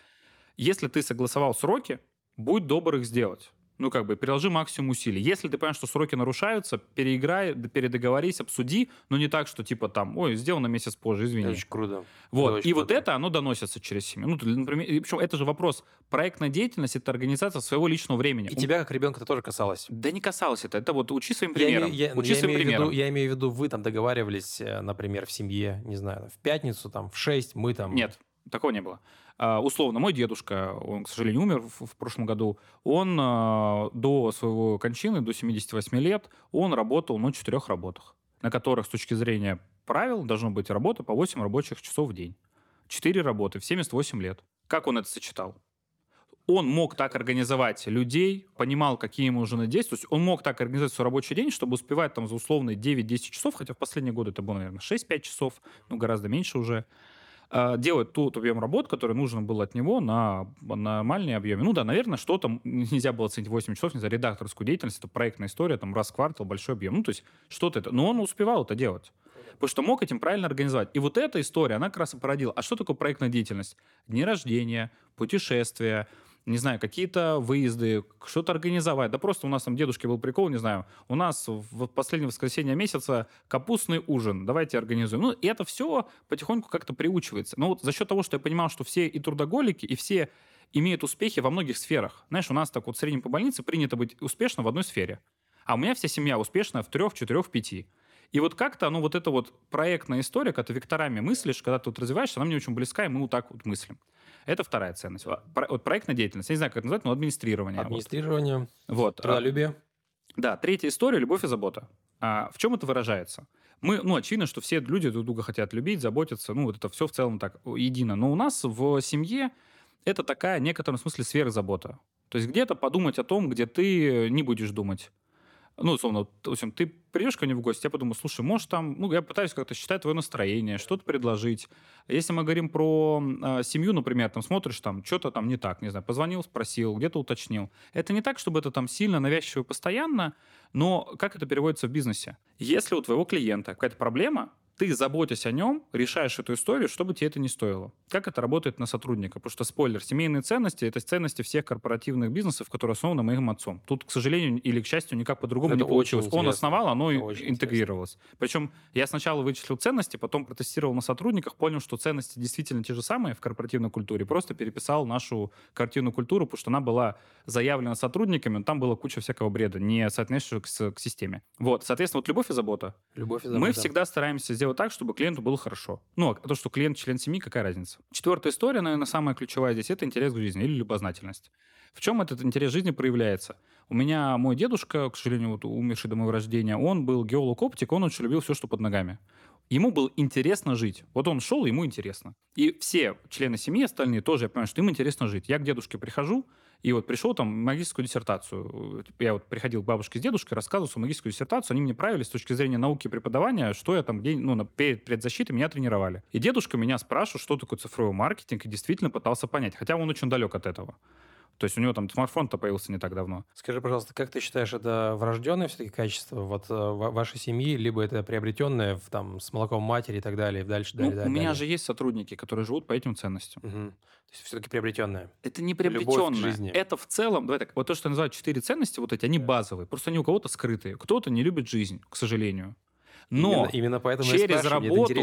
если ты согласовал сроки, будь добр их сделать ну, как бы, приложи максимум усилий. Если ты понимаешь, что сроки нарушаются, переиграй, передоговорись, обсуди, но не так, что, типа, там, ой, сделано месяц позже, извини. Очень круто. Вот, очень и круто. вот это, оно доносится через семью. Ну, например, причем это же вопрос, проектная деятельность — это организация своего личного времени. И У... тебя, как ребенка, тоже касалось? Да не касалось это, это вот учи своим примером. Я, я, учи я, своим примером. Виду, я имею в виду, вы там договаривались, э, например, в семье, не знаю, в пятницу, там, в 6, мы там... Нет, такого не было. А, условно, мой дедушка, он, к сожалению, умер в, прошлом году, он а, до своего кончины, до 78 лет, он работал на четырех работах, на которых с точки зрения правил должно быть работа по 8 рабочих часов в день. Четыре работы в 78 лет. Как он это сочетал? он мог так организовать людей, понимал, какие ему нужны действия. То есть он мог так организовать свой рабочий день, чтобы успевать там за условные 9-10 часов, хотя в последние годы это было, наверное, 6-5 часов, ну, гораздо меньше уже. А, делать тот объем работ, который нужен был от него на нормальные объеме. Ну да, наверное, что-то нельзя было оценить 8 часов, не знаю, редакторскую деятельность, это проектная история, там раз в квартал, большой объем. Ну, то есть что-то это. Но он успевал это делать. Потому что мог этим правильно организовать. И вот эта история, она как раз и породила. А что такое проектная деятельность? Дни рождения, путешествия, не знаю, какие-то выезды, что-то организовать. Да просто у нас там дедушке был прикол, не знаю, у нас в последнее воскресенье месяца капустный ужин, давайте организуем. Ну, и это все потихоньку как-то приучивается. Но вот за счет того, что я понимал, что все и трудоголики, и все имеют успехи во многих сферах. Знаешь, у нас так вот в среднем по больнице принято быть успешно в одной сфере. А у меня вся семья успешна в трех, четырех, пяти. И вот как-то, ну, вот эта вот проектная история, когда ты векторами мыслишь, когда ты вот развиваешься, она мне очень близка, и мы вот так вот мыслим. Это вторая ценность. Вот проектная деятельность. Я не знаю, как это назвать, но администрирование. Администрирование. Вот. Трудолюбие. Да, третья история – любовь и забота. А в чем это выражается? Мы, ну, очевидно, что все люди друг друга хотят любить, заботиться, ну, вот это все в целом так едино. Но у нас в семье это такая, в некотором смысле, сверхзабота. То есть где-то подумать о том, где ты не будешь думать ну, условно, в общем, ты придешь ко мне в гости, я подумаю, слушай, может там, ну, я пытаюсь как-то считать твое настроение, что-то предложить. Если мы говорим про э, семью, например, там смотришь, там, что-то там не так, не знаю, позвонил, спросил, где-то уточнил. Это не так, чтобы это там сильно навязчиво постоянно, но как это переводится в бизнесе? Если у твоего клиента какая-то проблема, ты, заботясь о нем, решаешь эту историю, чтобы тебе это не стоило. Как это работает на сотрудника? Потому что, спойлер, семейные ценности — это ценности всех корпоративных бизнесов, которые основаны моим отцом. Тут, к сожалению или к счастью, никак по-другому не получилось. Он основал, оно это интегрировалось. Интересно. Причем я сначала вычислил ценности, потом протестировал на сотрудниках, понял, что ценности действительно те же самые в корпоративной культуре, просто переписал нашу корпоративную культуру, потому что она была заявлена сотрудниками, там была куча всякого бреда, не соотносящего к, к системе. Вот, соответственно, вот любовь и забота. Любовь и забота. Мы всегда стараемся сделать сделать так, чтобы клиенту было хорошо. Ну, а то, что клиент член семьи, какая разница? Четвертая история, наверное, самая ключевая здесь, это интерес к жизни или любознательность. В чем этот интерес жизни проявляется? У меня мой дедушка, к сожалению, вот умерший до моего рождения, он был геолог-оптик, он очень любил все, что под ногами. Ему было интересно жить. Вот он шел, ему интересно. И все члены семьи остальные тоже, я понимаю, что им интересно жить. Я к дедушке прихожу, и вот пришел там магистрскую диссертацию. Я вот приходил к бабушке с дедушкой, рассказывал свою магистрскую диссертацию. Они мне правили с точки зрения науки и преподавания, что я там где, ну, перед предзащитой меня тренировали. И дедушка меня спрашивал, что такое цифровой маркетинг, и действительно пытался понять. Хотя он очень далек от этого. То есть у него там смартфон-то появился не так давно. Скажи, пожалуйста, как ты считаешь, это врожденное все-таки качество вот э, вашей семьи, либо это приобретенное в, там, с молоком матери и так далее, и дальше, ну, далее, У меня же есть сотрудники, которые живут по этим ценностям. Угу. То есть все-таки приобретенное. Это не приобретенное. Это в целом, давай так, вот то, что называют четыре ценности, вот эти, они базовые. Просто они у кого-то скрытые. Кто-то не любит жизнь, к сожалению. Но именно, именно поэтому через работу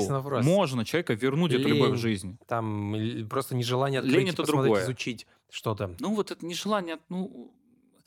можно человека вернуть Лень, эту любовь в жизнь. Там просто нежелание открыть, Лень это другое. изучить что-то. Ну вот это нежелание, ну...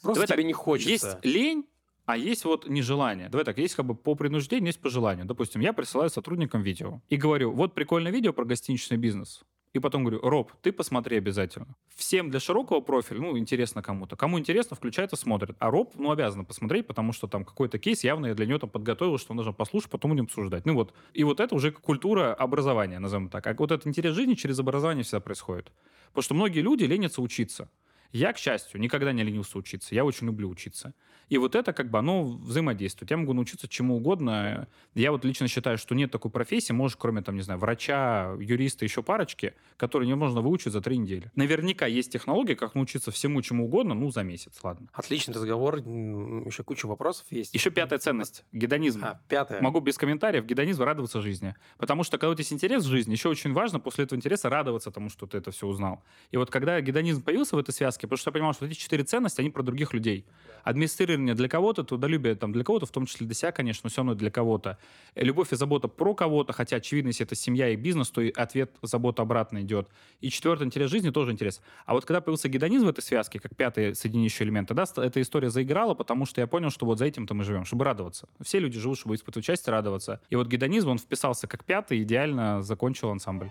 Просто Давай тебе так, не хочется. Есть лень, а есть вот нежелание. Давай так, есть как бы по принуждению, есть по желанию. Допустим, я присылаю сотрудникам видео и говорю, вот прикольное видео про гостиничный бизнес. И потом говорю, Роб, ты посмотри обязательно. Всем для широкого профиля, ну, интересно кому-то. Кому интересно, включается, смотрит. А Роб, ну, обязан посмотреть, потому что там какой-то кейс явно я для него там подготовил, что нужно послушать, потом будем обсуждать. Ну вот. И вот это уже культура образования, назовем так. А вот этот интерес жизни через образование всегда происходит. Потому что многие люди ленятся учиться. Я, к счастью, никогда не ленился учиться. Я очень люблю учиться. И вот это как бы оно взаимодействует. Я могу научиться чему угодно. Я вот лично считаю, что нет такой профессии, может, кроме там, не знаю, врача, юриста, еще парочки, которые невозможно выучить за три недели. Наверняка есть технологии, как научиться всему чему угодно, ну, за месяц, ладно. Отличный разговор, еще куча вопросов есть. Еще пятая ценность — гедонизм. А, пятая. Могу без комментариев. Гедонизм — радоваться жизни. Потому что, когда у тебя есть интерес в жизни, еще очень важно после этого интереса радоваться тому, что ты это все узнал. И вот когда гедонизм появился в этой связке, потому что я понимал, что эти четыре ценности, они про других людей. Администрирование для кого-то, трудолюбие там для кого-то, в том числе для себя, конечно, но все равно для кого-то. Э, любовь и забота про кого-то, хотя, очевидно, если это семья и бизнес, то и ответ забота обратно идет. И четвертый интерес жизни тоже интерес. А вот когда появился гедонизм в этой связке, как пятый соединяющий элемент, тогда эта история заиграла, потому что я понял, что вот за этим-то мы живем, чтобы радоваться. Все люди живут, чтобы испытывать счастье, радоваться. И вот гедонизм, он вписался как пятый, идеально закончил ансамбль.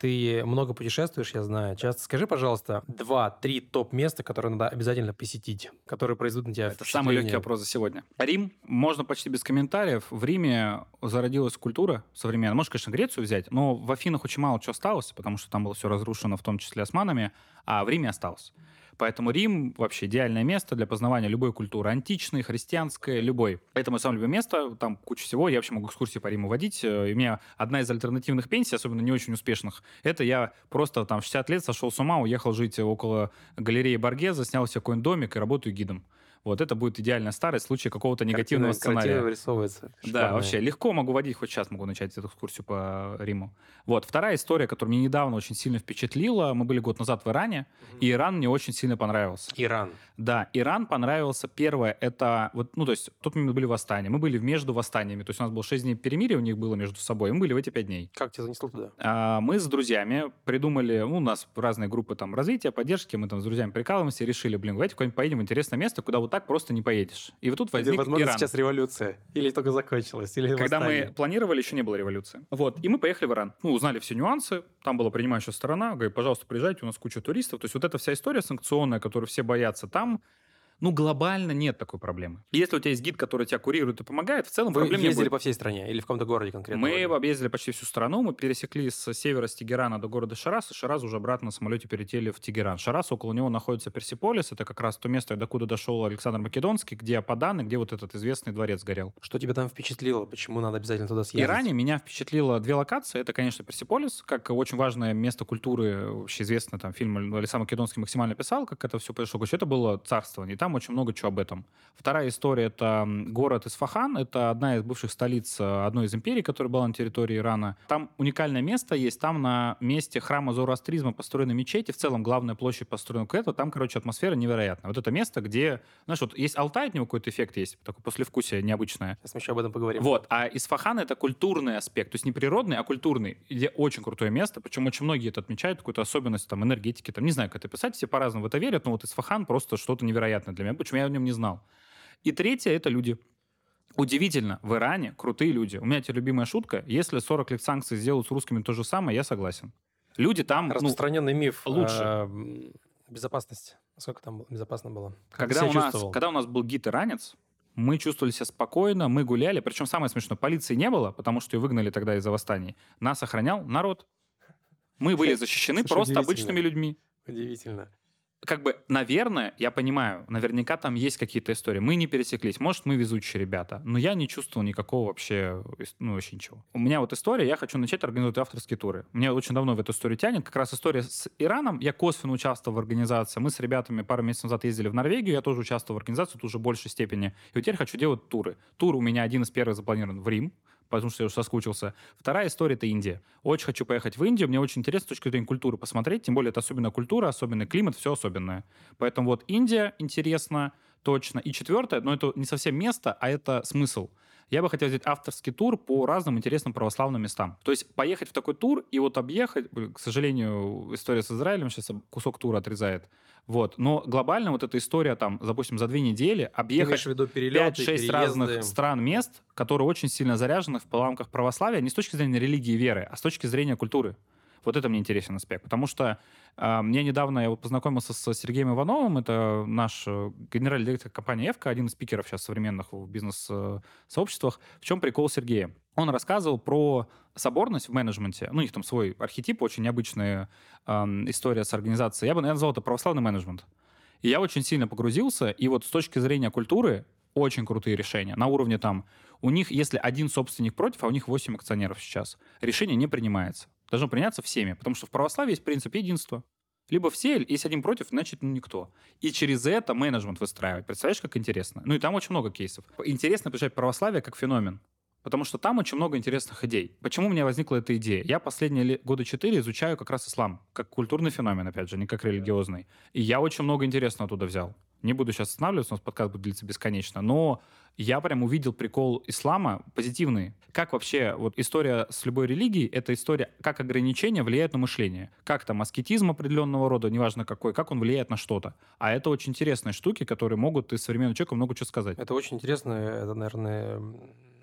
Ты много путешествуешь, я знаю. Часто скажи, пожалуйста, два-три топ-места, которые надо обязательно посетить, которые произведут на тебя Это самый легкий вопрос за сегодня. Рим, можно почти без комментариев. В Риме зародилась культура современная. Можешь, конечно, Грецию взять, но в Афинах очень мало чего осталось, потому что там было все разрушено, в том числе османами, а в Риме осталось. Поэтому Рим вообще идеальное место для познавания любой культуры. Античной, христианской, любой. Это мое самое любимое место. Там куча всего. Я вообще могу экскурсии по Риму водить. И у меня одна из альтернативных пенсий, особенно не очень успешных, это я просто там в 60 лет сошел с ума, уехал жить около галереи Баргеза, снял себе какой-нибудь домик и работаю гидом. Вот это будет идеальная старость в случае какого-то негативного Картина, сценария. вырисовывается. Да, вообще легко могу водить, хоть сейчас могу начать эту экскурсию по Риму. Вот, вторая история, которая мне недавно очень сильно впечатлила. Мы были год назад в Иране, mm-hmm. и Иран мне очень сильно понравился. Иран. Да, Иран понравился. Первое, это, вот, ну, то есть, тут мы были восстания. Мы были между восстаниями. То есть, у нас было 6 дней перемирия у них было между собой. Мы были в эти 5 дней. Как тебя занесло туда? А, мы с друзьями придумали, ну, у нас разные группы там развития, поддержки. Мы там с друзьями прикалываемся и решили, блин, давайте куда-нибудь поедем в интересное место, куда вот так просто не поедешь едешь. И вот тут возник Где, возможно, Иран. сейчас революция. Или только закончилась. Или Когда восстание. мы планировали, еще не было революции. Вот. И мы поехали в Иран. Ну, узнали все нюансы. Там была принимающая сторона. Говорит, пожалуйста, приезжайте, у нас куча туристов. То есть вот эта вся история санкционная, которую все боятся там, ну, глобально нет такой проблемы. Если у тебя есть гид, который тебя курирует и помогает, в целом Вы проблем ездили не будет. по всей стране или в каком-то городе конкретно? Мы объездили почти всю страну. Мы пересекли с севера, с Тегерана до города Шарас, и Шарас уже обратно на самолете перелетели в Тегеран. Шарас, около него находится Персиполис. Это как раз то место, докуда дошел Александр Македонский, где Ападан, и где вот этот известный дворец горел. Что тебя там впечатлило? Почему надо обязательно туда съездить? В Иране меня впечатлило две локации. Это, конечно, Персиполис, как очень важное место культуры. Вообще известно, там фильм Александр Македонский максимально писал, как это все произошло. Это было царствование. И там очень много чего об этом. Вторая история — это город Исфахан. Это одна из бывших столиц э, одной из империй, которая была на территории Ирана. Там уникальное место есть. Там на месте храма зороастризма построены мечети. В целом главная площадь построена к этому. Там, короче, атмосфера невероятная. Вот это место, где... Знаешь, вот есть Алтай, от него какой-то эффект есть. Такое послевкусие необычное. Сейчас мы еще об этом поговорим. Вот. А Исфахан — это культурный аспект. То есть не природный, а культурный. Где очень крутое место. Причем очень многие это отмечают, какую-то особенность там энергетики. Там, не знаю, как это писать. Все по-разному в это верят. Но вот Исфахан просто что-то невероятное для меня. Почему я о нем не знал. И третье — это люди. Удивительно, в Иране крутые люди. У меня теперь любимая шутка. Если 40 лет санкций сделают с русскими то же самое, я согласен. Люди там... ну, Распространенный миф. лучше. э, м, безопасности. Насколько там безопасно было? Как когда, у нас, чувствовал? когда у нас был гид иранец, мы чувствовали себя спокойно, мы гуляли. Причем самое смешное, полиции не было, потому что ее выгнали тогда из-за восстаний. Нас охранял народ. Мы были защищены Слушай, просто обычными людьми. Удивительно. Как бы, наверное, я понимаю, наверняка там есть какие-то истории. Мы не пересеклись. Может, мы везучие ребята. Но я не чувствовал никакого вообще, ну, вообще ничего. У меня вот история, я хочу начать организовать авторские туры. Мне очень давно в эту историю тянет. Как раз история с Ираном. Я косвенно участвовал в организации. Мы с ребятами пару месяцев назад ездили в Норвегию. Я тоже участвовал в организации, тут уже в большей степени. И вот теперь хочу делать туры. Тур у меня один из первых запланирован в Рим потому что я уже соскучился. Вторая история — это Индия. Очень хочу поехать в Индию. Мне очень интересно с точки зрения культуры посмотреть. Тем более это особенная культура, особенный климат, все особенное. Поэтому вот Индия интересно точно. И четвертое, но это не совсем место, а это смысл. Я бы хотел сделать авторский тур по разным интересным православным местам. То есть поехать в такой тур и вот объехать, к сожалению, история с Израилем сейчас кусок тура отрезает. Вот. Но глобально вот эта история там, допустим, за две недели объехать имеешь в виду перелеты, 5-6 переезды? разных стран, мест, которые очень сильно заряжены в рамках православия, не с точки зрения религии и веры, а с точки зрения культуры. Вот это мне интересен аспект. Потому что э, мне недавно, я вот познакомился с Сергеем Ивановым, это наш э, генеральный директор компании «Эвка», один из спикеров сейчас современных в бизнес-сообществах. В чем прикол Сергея? Он рассказывал про соборность в менеджменте. Ну, у них там свой архетип, очень необычная эм, история с организацией. Я бы, наверное, назвал это православный менеджмент. И я очень сильно погрузился, и вот с точки зрения культуры очень крутые решения. На уровне там, у них, если один собственник против, а у них 8 акционеров сейчас, решение не принимается. Должно приняться всеми, потому что в православии есть принцип единства. Либо все, если один против, значит ну, никто. И через это менеджмент выстраивать. Представляешь, как интересно? Ну и там очень много кейсов. Интересно приезжать православие как феномен. Потому что там очень много интересных идей. Почему у меня возникла эта идея? Я последние ле- года четыре изучаю как раз ислам, как культурный феномен, опять же, не как религиозный. И я очень много интересного оттуда взял. Не буду сейчас останавливаться, у нас подкаст будет длиться бесконечно, но я прям увидел прикол ислама позитивный. Как вообще вот история с любой религией, это история, как ограничения влияют на мышление. Как там аскетизм определенного рода, неважно какой, как он влияет на что-то. А это очень интересные штуки, которые могут из современного человека много чего сказать. Это очень интересно. Это, наверное,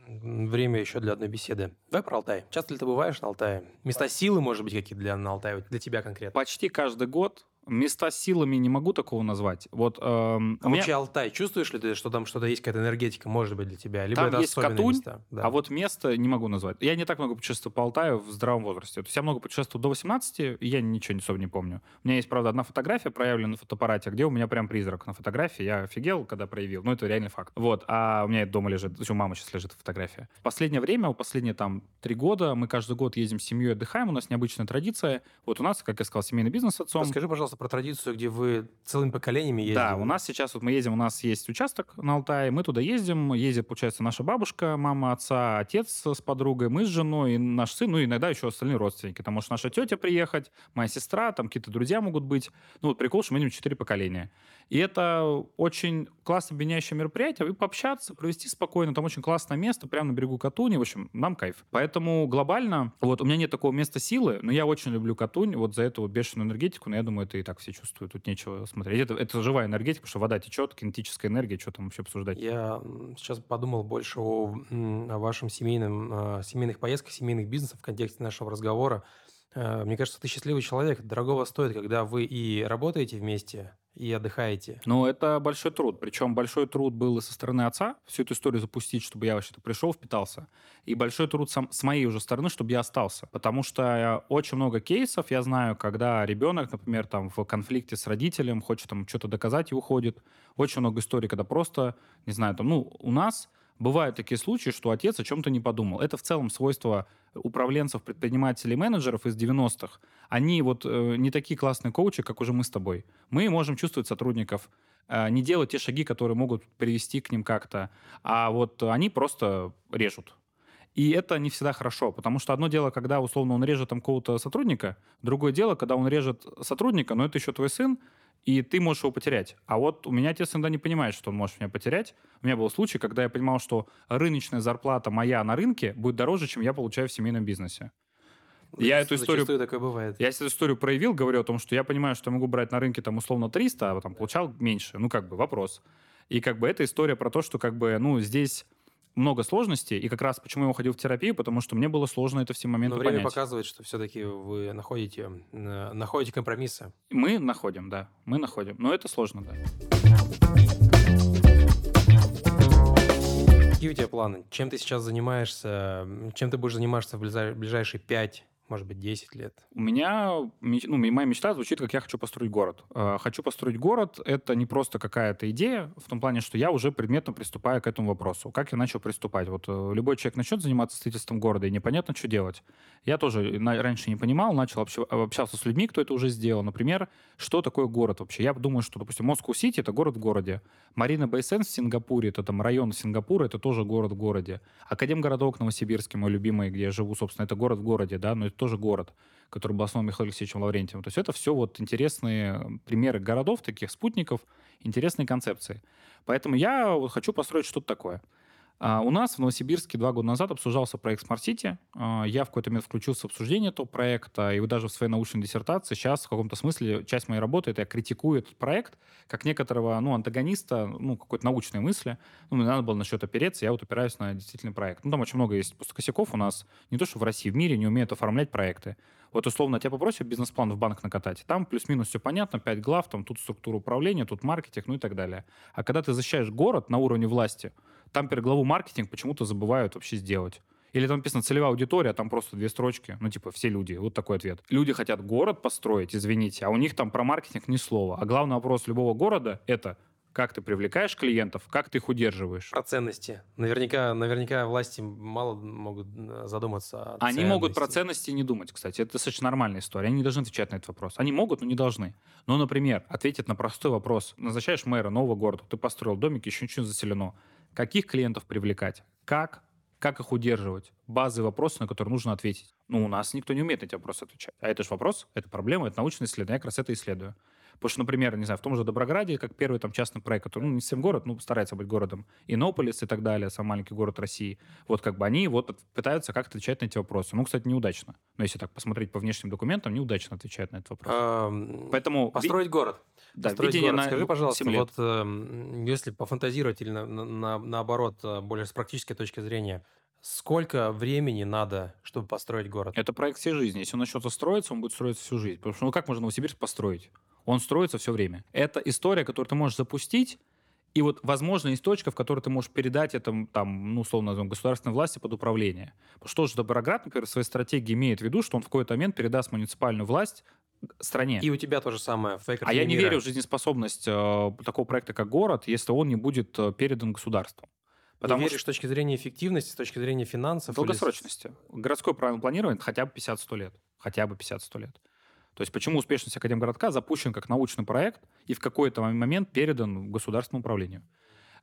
время еще для одной беседы. Давай про Алтай. Часто ли ты бываешь на Алтае? Места силы, может быть, какие-то для на Алтае, для тебя конкретно? Почти каждый год места силами не могу такого назвать. Вот эм, А меня- вообще Алтай, чувствуешь ли ты, что там что-то есть, какая-то энергетика, может быть, для тебя? Либо Там это есть Катунь, места? Да. А вот место не могу назвать. Я не так много путешествую по Алтаю в здравом возрасте. То есть я много путешествовал до 18, и я ничего особо не помню. У меня есть, правда, одна фотография, проявленная на фотоаппарате, где у меня прям призрак на фотографии. Я офигел, когда проявил. Ну, это реальный факт. Вот. А у меня это дома лежит. То есть у мамы сейчас лежит фотография. В последнее время, последние там три года, мы каждый год ездим с семьей, отдыхаем. У нас необычная традиция. Вот у нас, как я сказал, семейный бизнес с отцом. Расскажи, пожалуйста, про традицию, где вы целыми поколениями ездите. Да, у нас сейчас вот мы едем, у нас есть участок на Алтае, мы туда ездим, ездит, получается, наша бабушка, мама отца, отец с подругой, мы с женой, и наш сын, ну иногда еще остальные родственники. Там может наша тетя приехать, моя сестра, там какие-то друзья могут быть. Ну вот прикол, что мы едем четыре поколения. И это очень классно объединяющее мероприятие, и пообщаться, провести спокойно, там очень классное место, прямо на берегу Катуни, в общем, нам кайф. Поэтому глобально, вот у меня нет такого места силы, но я очень люблю Катунь, вот за эту вот бешеную энергетику, но я думаю, это и так все чувствуют, тут нечего смотреть. Это, это живая энергетика, потому что вода течет, кинетическая энергия, что там вообще обсуждать. Я сейчас подумал больше о, о вашем семейном, э, семейных поездках, семейных бизнесах в контексте нашего разговора. Э, Мне кажется, ты счастливый человек. Дорогого стоит, когда вы и работаете вместе, и отдыхаете. Но это большой труд. Причем большой труд был и со стороны отца, всю эту историю запустить, чтобы я вообще-то пришел, впитался. И большой труд сам, с моей уже стороны, чтобы я остался. Потому что э, очень много кейсов, я знаю, когда ребенок, например, там в конфликте с родителем, хочет там что-то доказать и уходит. Очень много историй, когда просто, не знаю, там, ну, у нас бывают такие случаи, что отец о чем-то не подумал. Это в целом свойство управленцев, предпринимателей, менеджеров из 90-х. Они вот э, не такие классные коучи, как уже мы с тобой. Мы можем чувствовать сотрудников, э, не делать те шаги, которые могут привести к ним как-то, а вот они просто режут. И это не всегда хорошо, потому что одно дело, когда условно он режет там какого-то сотрудника, другое дело, когда он режет сотрудника, но это еще твой сын, и ты можешь его потерять. А вот у меня отец иногда не понимает, что он может меня потерять. У меня был случай, когда я понимал, что рыночная зарплата моя на рынке будет дороже, чем я получаю в семейном бизнесе. Я эту историю такое бывает. я эту историю проявил, говорю о том, что я понимаю, что я могу брать на рынке там условно 300, а там получал меньше. Ну, как бы вопрос. И как бы эта история про то, что как бы, ну, здесь много сложностей, и как раз почему я уходил в терапию, потому что мне было сложно это все моменты Но время понять. показывает, что все-таки вы находите, э, находите компромиссы. Мы находим, да, мы находим, но это сложно, да. Какие у тебя планы? Чем ты сейчас занимаешься? Чем ты будешь заниматься в ближайшие 5 может быть, 10 лет? У меня, ну, моя мечта звучит, как я хочу построить город. А, хочу построить город — это не просто какая-то идея, в том плане, что я уже предметно приступаю к этому вопросу. Как я начал приступать? Вот э, любой человек начнет заниматься строительством города, и непонятно, что делать. Я тоже раньше не понимал, начал общаться с людьми, кто это уже сделал. Например, что такое город вообще? Я думаю, что, допустим, Москва-Сити — это город в городе. Марина Бейсен в Сингапуре — это там район Сингапура, это тоже город в городе. Академгородок Новосибирский, мой любимый, где я живу, собственно, это город в городе, да, но это тоже город, который был основан Михаилом Алексеевичем Лаврентьевым. То есть это все вот интересные примеры городов, таких спутников, интересные концепции. Поэтому я вот хочу построить что-то такое — а у нас в Новосибирске два года назад обсуждался проект Smart City. А, я в какой-то момент включился в обсуждение этого проекта, и даже в своей научной диссертации сейчас в каком-то смысле часть моей работы — это я критикую этот проект как некоторого ну, антагониста ну, какой-то научной мысли. Ну, мне надо было на что-то опереться, я вот опираюсь на действительный проект. Ну, там очень много есть просто косяков у нас, не то что в России, в мире не умеют оформлять проекты. Вот условно тебя попросят бизнес-план в банк накатать. Там плюс-минус все понятно, пять глав, там тут структура управления, тут маркетинг, ну и так далее. А когда ты защищаешь город на уровне власти, там главу маркетинг почему-то забывают вообще сделать. Или там написано целевая аудитория, а там просто две строчки. Ну, типа, все люди. Вот такой ответ. Люди хотят город построить, извините, а у них там про маркетинг ни слова. А главный вопрос любого города — это как ты привлекаешь клиентов, как ты их удерживаешь. Про ценности. Наверняка, наверняка власти мало могут э, задуматься о Они ценности. могут про ценности не думать, кстати. Это достаточно нормальная история. Они не должны отвечать на этот вопрос. Они могут, но не должны. Но, например, ответить на простой вопрос. Назначаешь мэра нового города, ты построил домик, еще ничего не заселено. Каких клиентов привлекать? Как? Как их удерживать? Базы вопросы, на которые нужно ответить. Ну, у нас никто не умеет на эти вопросы отвечать. А это же вопрос, это проблема, это научное исследование. Я как раз это исследую. Потому что, например, не знаю, в том же Доброграде, как первый там частный проект, который, ну, не совсем город, ну, старается быть городом, Иннополис и так далее, сам маленький город России, вот как бы они вот пытаются как-то отвечать на эти вопросы. Ну, кстати, неудачно. Но если так посмотреть по внешним документам, неудачно отвечают на этот вопрос. А, Поэтому... Построить город. Да, Построить видение город. На... Скажи, пожалуйста, вот э, если пофантазировать или на, на, наоборот, э, более с практической точки зрения, Сколько времени надо, чтобы построить город? Это проект всей жизни. Если он начнется строиться, он будет строиться всю жизнь. Потому что ну как можно Новосибирск построить? Он строится все время. Это история, которую ты можешь запустить, и вот, возможно, есть точка, в которой ты можешь передать это, там, ну, условно, назовем, государственной власти под управление. Что же Доброград, например, в своей стратегии имеет в виду, что он в какой-то момент передаст муниципальную власть стране. И у тебя то же самое. а я не мира. верю в жизнеспособность э, такого проекта, как город, если он не будет э, передан государству. Потому не веришь что... с точки зрения эффективности, с точки зрения финансов? Долгосрочности. Или... Городское правильное планирование хотя бы 50-100 лет. Хотя бы 50-100 лет. То есть почему успешность Академгородка запущен как научный проект и в какой-то момент передан государственному управлению.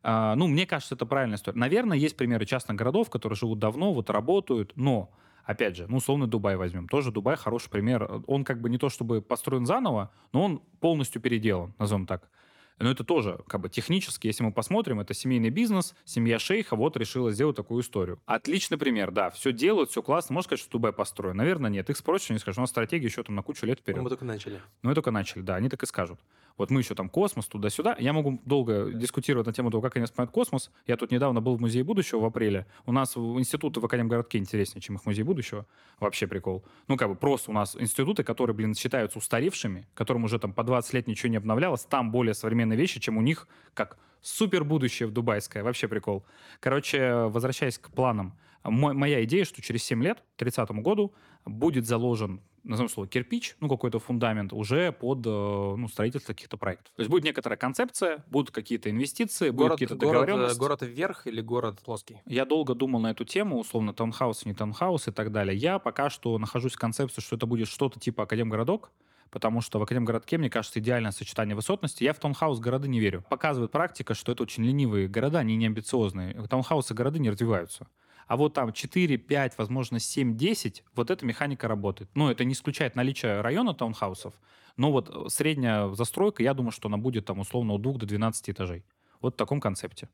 А, ну, мне кажется, это правильная история. Наверное, есть примеры частных городов, которые живут давно, вот работают, но Опять же, ну, условно, Дубай возьмем. Тоже Дубай хороший пример. Он как бы не то чтобы построен заново, но он полностью переделан, назовем так. Но это тоже как бы технически, если мы посмотрим, это семейный бизнес, семья шейха вот решила сделать такую историю. Отличный пример, да, все делают, все классно. Можно сказать, что Дубай построен? Наверное, нет. Их спросишь, они скажут, у нас стратегия еще там на кучу лет вперед. Ну, мы только начали. Ну, мы только начали, да, они так и скажут. Вот мы еще там космос, туда-сюда. Я могу долго дискутировать на тему того, как они воспринимают космос. Я тут недавно был в Музее будущего в апреле. У нас институты в Академгородке интереснее, чем их Музей будущего. Вообще прикол. Ну, как бы просто у нас институты, которые, блин, считаются устаревшими, которым уже там по 20 лет ничего не обновлялось, там более современные вещи, чем у них, как супер будущее в Дубайское. Вообще прикол. Короче, возвращаясь к планам. Моя идея, что через 7 лет, к 30 году, будет заложен назовем слово, кирпич, ну, какой-то фундамент уже под э, ну, строительство каких-то проектов. То есть будет некоторая концепция, будут какие-то инвестиции, город, будут какие-то договоренности. Город, город вверх или город плоский? Я долго думал на эту тему, условно, таунхаус, не таунхаус и так далее. Я пока что нахожусь в концепции, что это будет что-то типа Академгородок, потому что в Академгородке, мне кажется, идеальное сочетание высотности. Я в таунхаус города не верю. Показывает практика, что это очень ленивые города, они не амбициозные. Таунхаусы города не развиваются. А вот там 4, 5, возможно, 7, 10, вот эта механика работает. Ну, это не исключает наличие района таунхаусов, но вот э, средняя застройка, я думаю, что она будет там условно от 2 до 12 этажей. Вот в таком концепте.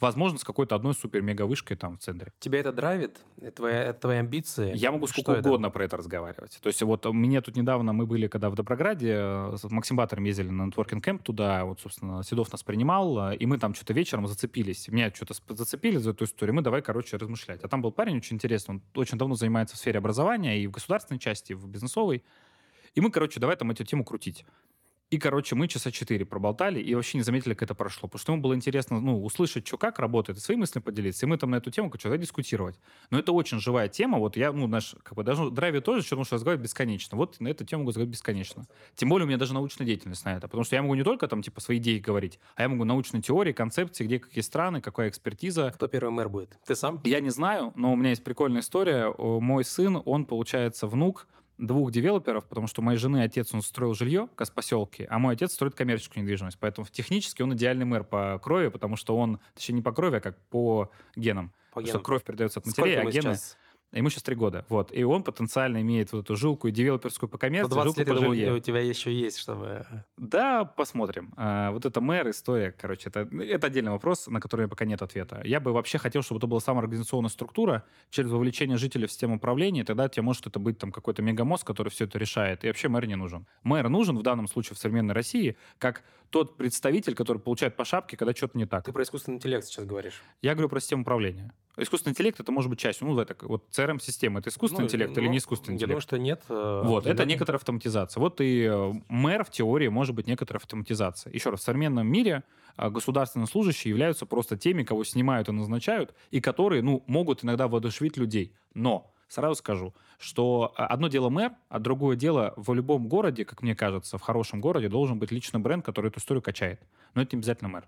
Возможно, с какой-то одной супер-мега-вышкой там в центре. Тебя это драйвит? Это твои, это твои амбиции? Я могу сколько что угодно это? про это разговаривать. То есть вот мне тут недавно, мы были когда в Доброграде, э, с Максим Баттером ездили на нетворкинг кемп туда, вот, собственно, Седов нас принимал, э, и мы там что-то вечером зацепились. Меня что-то зацепили за эту историю, мы давай, короче, размышлять. А там был парень очень интересный, он очень давно занимается в сфере образования и в государственной части, и в бизнесовой. И мы, короче, давай там эту тему крутить. И, короче, мы часа четыре проболтали и вообще не заметили, как это прошло. Потому что ему было интересно, ну, услышать, что как работает, и свои мысли поделиться. И мы там на эту тему что-то дискутировать. Но это очень живая тема. Вот я, ну, наш, как бы, даже драйве тоже, что разговаривать бесконечно. Вот на эту тему могу разговаривать бесконечно. Тем более у меня даже научная деятельность на это. Потому что я могу не только там, типа, свои идеи говорить, а я могу научные теории, концепции, где какие страны, какая экспертиза. Кто первый мэр будет? Ты сам? Я не знаю, но у меня есть прикольная история. Мой сын, он, получается, внук двух девелоперов, потому что у моей жены отец, он строил жилье в поселке, а мой отец строит коммерческую недвижимость. Поэтому технически он идеальный мэр по крови, потому что он, точнее, не по крови, а как по генам. По генам. Что кровь передается от матерей, Сколько а гены... Сейчас? Ему сейчас три года. Вот. И он потенциально имеет вот эту жилку и девелоперскую по коммерции, 20 жилку лет по жилье. у тебя еще есть, чтобы... Да, посмотрим. А, вот это мэр, история, короче, это, это отдельный вопрос, на который пока нет ответа. Я бы вообще хотел, чтобы это была самоорганизационная структура через вовлечение жителей в систему управления, тогда тебе может это быть там какой-то мегамозг, который все это решает. И вообще мэр не нужен. Мэр нужен в данном случае в современной России как тот представитель, который получает по шапке, когда что-то не так. Ты про искусственный интеллект сейчас говоришь. Я говорю про систему управления. Искусственный интеллект это может быть частью, ну, это вот CRM-система, это искусственный ну, интеллект ну, или не искусственный интеллект? Я думаю, что нет. Э, вот, это некоторая автоматизация. Вот и э, мэр в теории может быть некоторая автоматизация. Еще раз, в современном мире э, государственные служащие являются просто теми, кого снимают и назначают, и которые, ну, могут иногда воодушевить людей. Но сразу скажу, что одно дело мэр, а другое дело в любом городе, как мне кажется, в хорошем городе должен быть личный бренд, который эту историю качает. Но это не обязательно мэр.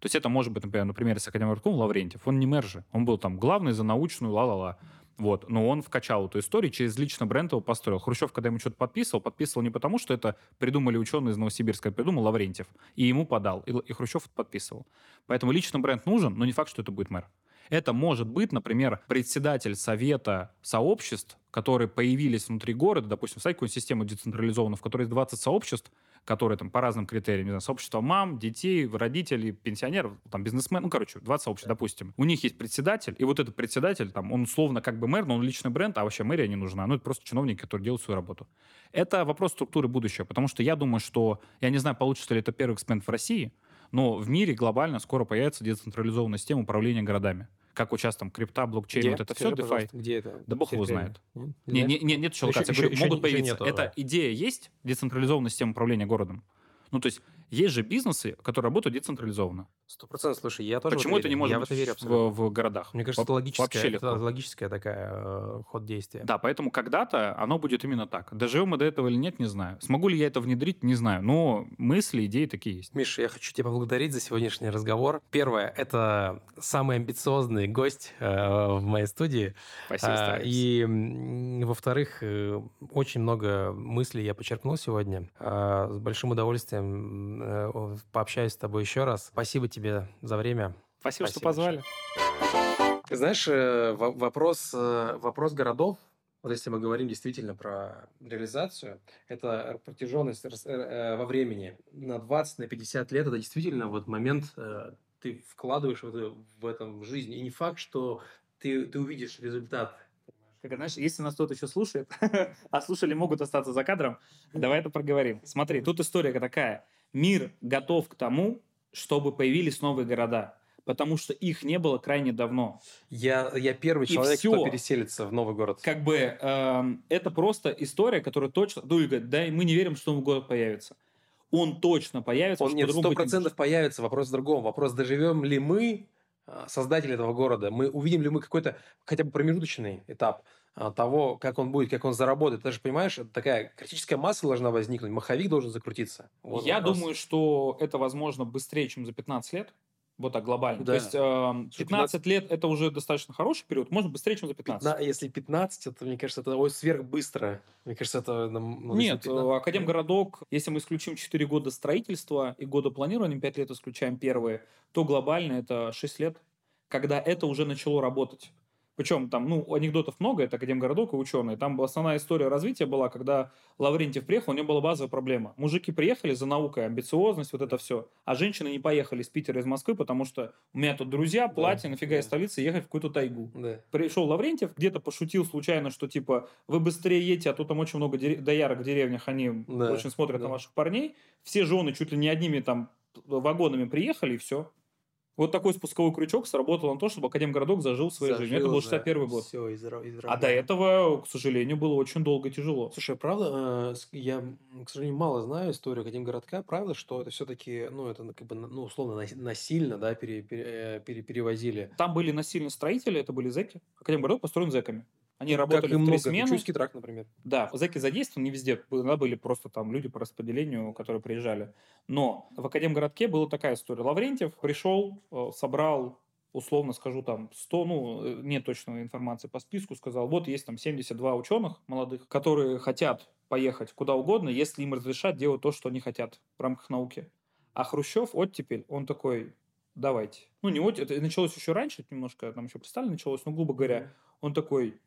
То есть это может быть, например, например, с академиком Лаврентьев. Он не мэр же. Он был там главный за научную ла-ла-ла. Вот. Но он вкачал эту историю, через лично бренд его построил. Хрущев, когда ему что-то подписывал, подписывал не потому, что это придумали ученые из Новосибирска, а придумал Лаврентьев. И ему подал. И, и Хрущев подписывал. Поэтому личный бренд нужен, но не факт, что это будет мэр. Это может быть, например, председатель совета сообществ, которые появились внутри города, допустим, в какую-нибудь систему децентрализованную, в которой есть 20 сообществ, которые там по разным критериям, не знаю, сообщество мам, детей, родителей, пенсионеров, там, бизнесмен, ну, короче, 20 сообществ, допустим. У них есть председатель, и вот этот председатель, там, он условно как бы мэр, но он личный бренд, а вообще мэрия не нужна. Ну, это просто чиновники, которые делают свою работу. Это вопрос структуры будущего, потому что я думаю, что, я не знаю, получится ли это первый эксперимент в России, но в мире глобально скоро появится децентрализованная система управления городами как там крипта, блокчейн, Где? вот это Скажи, все, DeFi. Где это? Да бог его знает. Не, не, не, нет еще локации. Еще, еще, могут еще появиться. Нету, да. идея есть, децентрализованная система управления городом. Ну, то есть есть же бизнесы, которые работают децентрализованно. Сто процентов. Слушай, я тоже Почему это не может я быть в, верю, в, в городах? Мне кажется, это логическая, это логическая такая э, ход действия. Да, поэтому когда-то оно будет именно так. Доживем мы до этого или нет, не знаю. Смогу ли я это внедрить, не знаю. Но мысли, идеи такие есть. Миша, я хочу тебя поблагодарить за сегодняшний разговор. Первое, это самый амбициозный гость э, в моей студии. Спасибо, а, И, во-вторых, э, очень много мыслей я подчеркнул сегодня. А, с большим удовольствием э, пообщаюсь с тобой еще раз. Спасибо тебе тебе за время. Спасибо, Спасибо что позвали. Знаешь, э, вопрос, э, вопрос городов, вот если мы говорим действительно про реализацию, это протяженность э, во времени на 20, на 50 лет, это действительно вот момент, ты вкладываешь в, в этом в жизнь. И не факт, что ты, ты увидишь результат как, знаешь, если нас кто-то еще слушает, а слушали могут остаться за кадром, давай это проговорим. Смотри, тут история такая. Мир готов к тому, чтобы появились новые города потому что их не было крайне давно. Я, я первый человек, все, кто переселится в новый город. Как бы э, это просто история, которая точно... Ну, говорит, да, мы не верим, что новый город появится. Он точно появится. Он нет, сто процентов появится. Вопрос в другом. Вопрос, доживем ли мы, э, создатели этого города, мы увидим ли мы какой-то хотя бы промежуточный этап того, как он будет, как он заработает. Ты же понимаешь, такая критическая масса должна возникнуть, маховик должен закрутиться. Вот Я вопрос. думаю, что это возможно быстрее, чем за 15 лет. Вот так глобально. Да. То есть э, 15, 15 лет это уже достаточно хороший период, может быстрее, чем за 15. 15 если 15, это, мне кажется, это ой, сверхбыстро. Мне кажется, это... Ну, Нет, э, Академгородок, если мы исключим 4 года строительства и года планирования, 5 лет исключаем первые, то глобально это 6 лет, когда это уже начало работать. Причем там, ну, анекдотов много, это Академгородок и ученые. Там основная история развития была, когда Лаврентьев приехал, у него была базовая проблема. Мужики приехали за наукой, амбициозность, вот это все. А женщины не поехали из Питера, из Москвы, потому что у меня тут друзья, платье, да, нафига да. из столицы ехать в какую-то тайгу. Да. Пришел Лаврентьев, где-то пошутил случайно, что типа вы быстрее едете, а то там очень много дерев... доярок в деревнях, они да. очень смотрят да. на ваших парней. Все жены чуть ли не одними там вагонами приехали, и все. Вот такой спусковой крючок сработал на то, чтобы Академгородок зажил своей зажил, жизнью. Это был 61 да. год. Все, из, из а до этого, к сожалению, было очень долго и тяжело. Слушай, правда, э, я, к сожалению, мало знаю историю Академгородка. Правда, что это все-таки, ну, это как бы, ну, условно, насильно, да, пере, пере, э, пере, перевозили? Там были насильные строители, это были зэки. Академгородок построен зэками. Они ну, работали как в три смены. Чуйский тракт, например. Да, зэки задействованы не везде. Иногда были просто там люди по распределению, которые приезжали. Но в Академгородке была такая история. Лаврентьев пришел, э, собрал условно скажу, там 100, ну, э, нет точной информации по списку, сказал, вот есть там 72 ученых молодых, которые хотят поехать куда угодно, если им разрешат делать то, что они хотят в рамках науки. А Хрущев, оттепель, он такой, давайте. Ну, не вот, это началось еще раньше, немножко, там еще при Сталине началось, но, грубо говоря, он такой,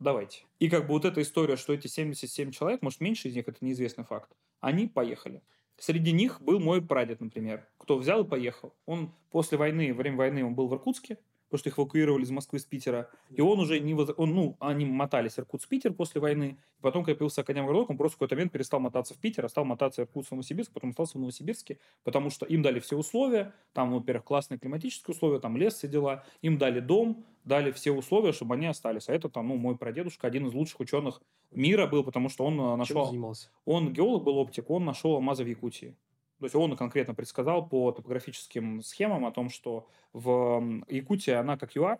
давайте. И как бы вот эта история, что эти 77 человек, может, меньше из них, это неизвестный факт, они поехали. Среди них был мой прадед, например, кто взял и поехал. Он после войны, во время войны он был в Иркутске, потому что их эвакуировали из Москвы, из Питера. И он уже не... Воз... Он, ну, они мотались Иркутск-Питер после войны. И потом, когда появился Академгородок, он просто в какой-то момент перестал мотаться в Питер, а стал мотаться Иркутск-Новосибирск, потом остался в Новосибирске, потому что им дали все условия. Там, во-первых, классные климатические условия, там лес, все дела. Им дали дом, дали все условия, чтобы они остались. А это там, ну, мой прадедушка, один из лучших ученых мира был, потому что он э, нашел... Чем занимался? Он геолог был, оптик, он нашел алмазы в Якутии. То есть он конкретно предсказал по топографическим схемам о том, что в Якутии она как ЮАР,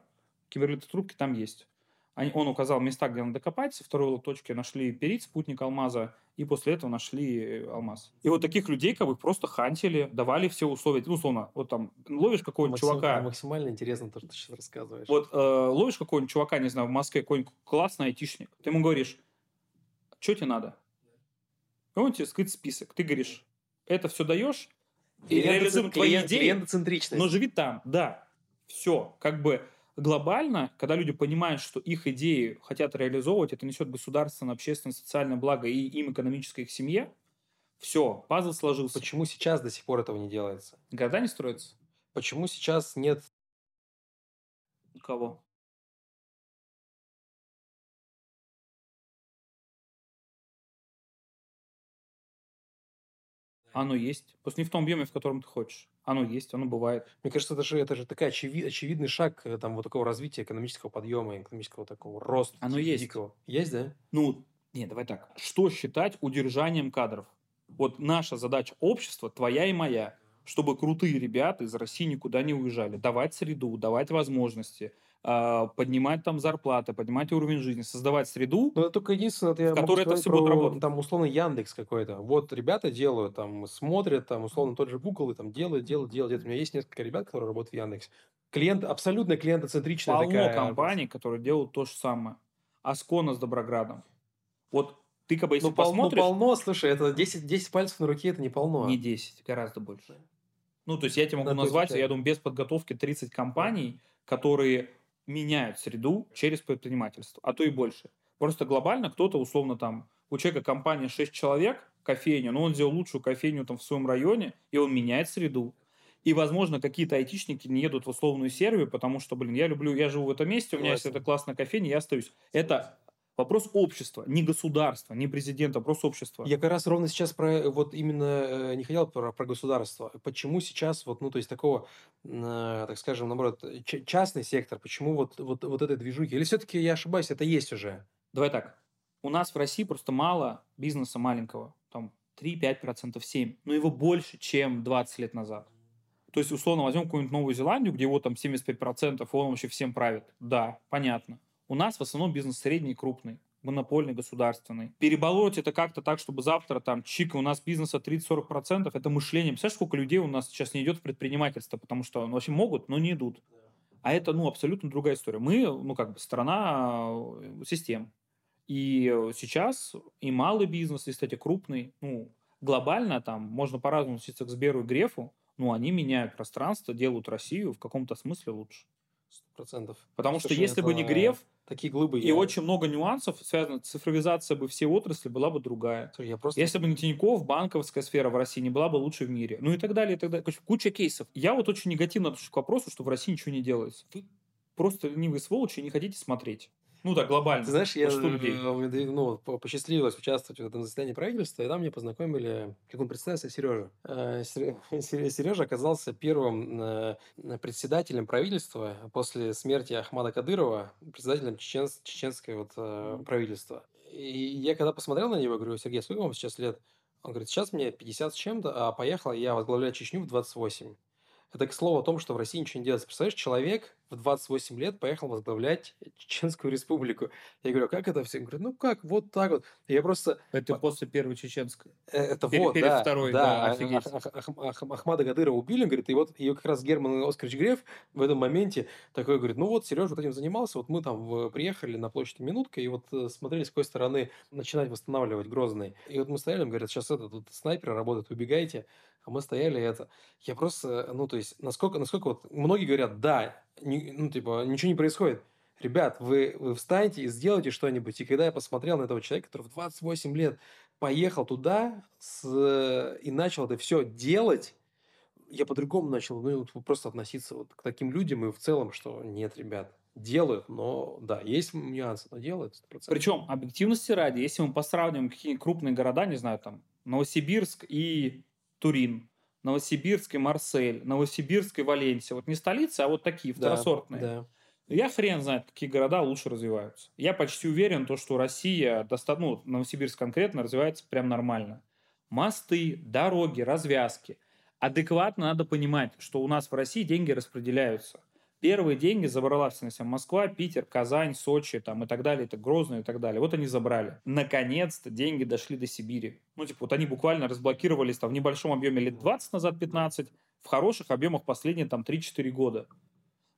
трубки там есть. Он указал места, где надо копать. Со второй точки нашли перит, спутник алмаза, и после этого нашли алмаз. И вот таких людей как бы просто хантили, давали все условия. Ну, условно, вот там ловишь какого-нибудь Максим, чувака... Максимально интересно то, что ты сейчас рассказываешь. Вот э, ловишь какого-нибудь чувака, не знаю, в Москве, какой-нибудь классный айтишник. Ты ему говоришь, что тебе надо? И он тебе скрыт список. Ты говоришь, это все даешь, и реализуем твои идеи, но живи там, да. Все, как бы глобально, когда люди понимают, что их идеи хотят реализовывать, это несет государственное, общественное, социальное благо и им экономической их семье, все, пазл сложился. Почему сейчас до сих пор этого не делается? Города не строятся. Почему сейчас нет... Кого? Оно есть. Просто не в том объеме, в котором ты хочешь. Оно есть, оно бывает. Мне кажется, это же, это же такой очевид, очевидный шаг э, там, вот такого развития экономического подъема, экономического такого роста. Оно есть. Дикого. Есть, да? Ну, нет, давай так. Что считать удержанием кадров? Вот наша задача общества, твоя и моя, чтобы крутые ребята из России никуда не уезжали. Давать среду, давать возможности, поднимать там зарплаты, поднимать уровень жизни, создавать среду, Но это только единственное, это я которой это все про, будет работать. Там условно Яндекс какой-то. Вот ребята делают, там смотрят, там условно тот же Google и там делают, делают, делают. У меня есть несколько ребят, которые работают в Яндекс. Клиент, абсолютно клиентоцентричная Полно такая... компаний, которые делают то же самое. Аскона с Доброградом. Вот ты как бы если ну, посмотришь... Ну, полно, слушай, это 10, 10 пальцев на руке, это не полно. Не 10, гораздо больше. Ну, то есть я тебе могу да, назвать, я думаю, без подготовки 30 компаний, которые меняют среду через предпринимательство, а то и больше. Просто глобально кто-то, условно, там, у человека компания 6 человек, кофейня, но он сделал лучшую кофейню там в своем районе, и он меняет среду. И, возможно, какие-то айтишники не едут в условную Сербию, потому что, блин, я люблю, я живу в этом месте, у меня есть эта классная кофейня, я остаюсь. Это Вопрос общества, не государства, не президента, вопрос общества. Я как раз ровно сейчас про вот именно э, не хотел про, про государство. Почему сейчас вот, ну, то есть такого, э, так скажем, наоборот, частный сектор, почему вот, вот, вот этой движухи? Или все-таки я ошибаюсь, это есть уже? Давай так. У нас в России просто мало бизнеса маленького. Там 3-5%, 7%. Но его больше, чем 20 лет назад. То есть, условно, возьмем какую-нибудь Новую Зеландию, где его там 75%, и он вообще всем правит. Да, понятно. У нас в основном бизнес средний и крупный монопольный, государственный. Переболоть это как-то так, чтобы завтра там чика, у нас бизнеса 30-40%, это мышление. Представляешь, сколько людей у нас сейчас не идет в предпринимательство, потому что ну, вообще могут, но не идут. А это, ну, абсолютно другая история. Мы, ну, как бы, страна э, систем. И сейчас и малый бизнес, и, кстати, крупный, ну, глобально там можно по-разному относиться к Сберу и Грефу, но они меняют пространство, делают Россию в каком-то смысле лучше. Процентов. Потому что если бы не Греф, такие глыбы. И я... очень много нюансов, связанных цифровизация бы всей отрасли была бы другая. Я просто... Если бы не Тинькофф, банковская сфера в России не была бы лучшей в мире. Ну и так далее, и так далее. Куча кейсов. Я вот очень негативно отношусь к вопросу, что в России ничего не делается. Вы просто ленивые сволочи не хотите смотреть. Ну да, глобально. Ты знаешь, я, людей. ну, посчастливилось участвовать в этом заседании правительства, и там мне познакомили, как он представился, Сережа. Э, Сережа оказался первым э, председателем правительства после смерти Ахмада Кадырова, председателем чечен, чеченской вот э, правительства. И я когда посмотрел на него, говорю, Сергей, сколько вам сейчас лет? Он говорит, сейчас мне 50 с чем-то, а поехал я возглавляю Чечню в 28. Это к слову о том, что в России ничего не делается. Представляешь, человек в 28 лет поехал возглавлять Чеченскую республику. Я говорю, «А как это все? Он говорит, ну как, вот так вот. И я просто... Это после первой чеченской. Э, это перед, вот, перед да. второй, да. да а, Ахмада Гадырова убили, говорит, и вот ее как раз Герман Оскарович Греф в этом моменте такой говорит, ну вот Сережа вот этим занимался, вот мы там приехали на площадь Минутка и вот э, смотрели, с какой стороны начинать восстанавливать Грозный. И вот мы стояли, говорят, сейчас это, тут снайперы работают, убегайте а мы стояли это. Я просто, ну, то есть, насколько, насколько вот многие говорят, да, не, ну, типа, ничего не происходит. Ребят, вы, вы встаньте и сделайте что-нибудь. И когда я посмотрел на этого человека, который в 28 лет поехал туда с, и начал это все делать, я по-другому начал ну, просто относиться вот к таким людям и в целом, что нет, ребят, делают, но да, есть нюансы, но делают 100%. Причем, объективности ради, если мы посравниваем какие-нибудь крупные города, не знаю, там, Новосибирск и Турин, Новосибирск и Марсель, Новосибирск и Валенсия. Вот не столицы, а вот такие второсортные. Да, да. Я хрен знает, какие города лучше развиваются. Я почти уверен, то, что Россия, ну, Новосибирск конкретно, развивается прям нормально. Мосты, дороги, развязки. Адекватно надо понимать, что у нас в России деньги распределяются. Первые деньги забрала все на себя Москва, Питер, Казань, Сочи там, и так далее, это Грозно и так далее. Вот они забрали. Наконец-то деньги дошли до Сибири. Ну, типа, вот они буквально разблокировались там в небольшом объеме лет 20 назад, 15, в хороших объемах последние там 3-4 года.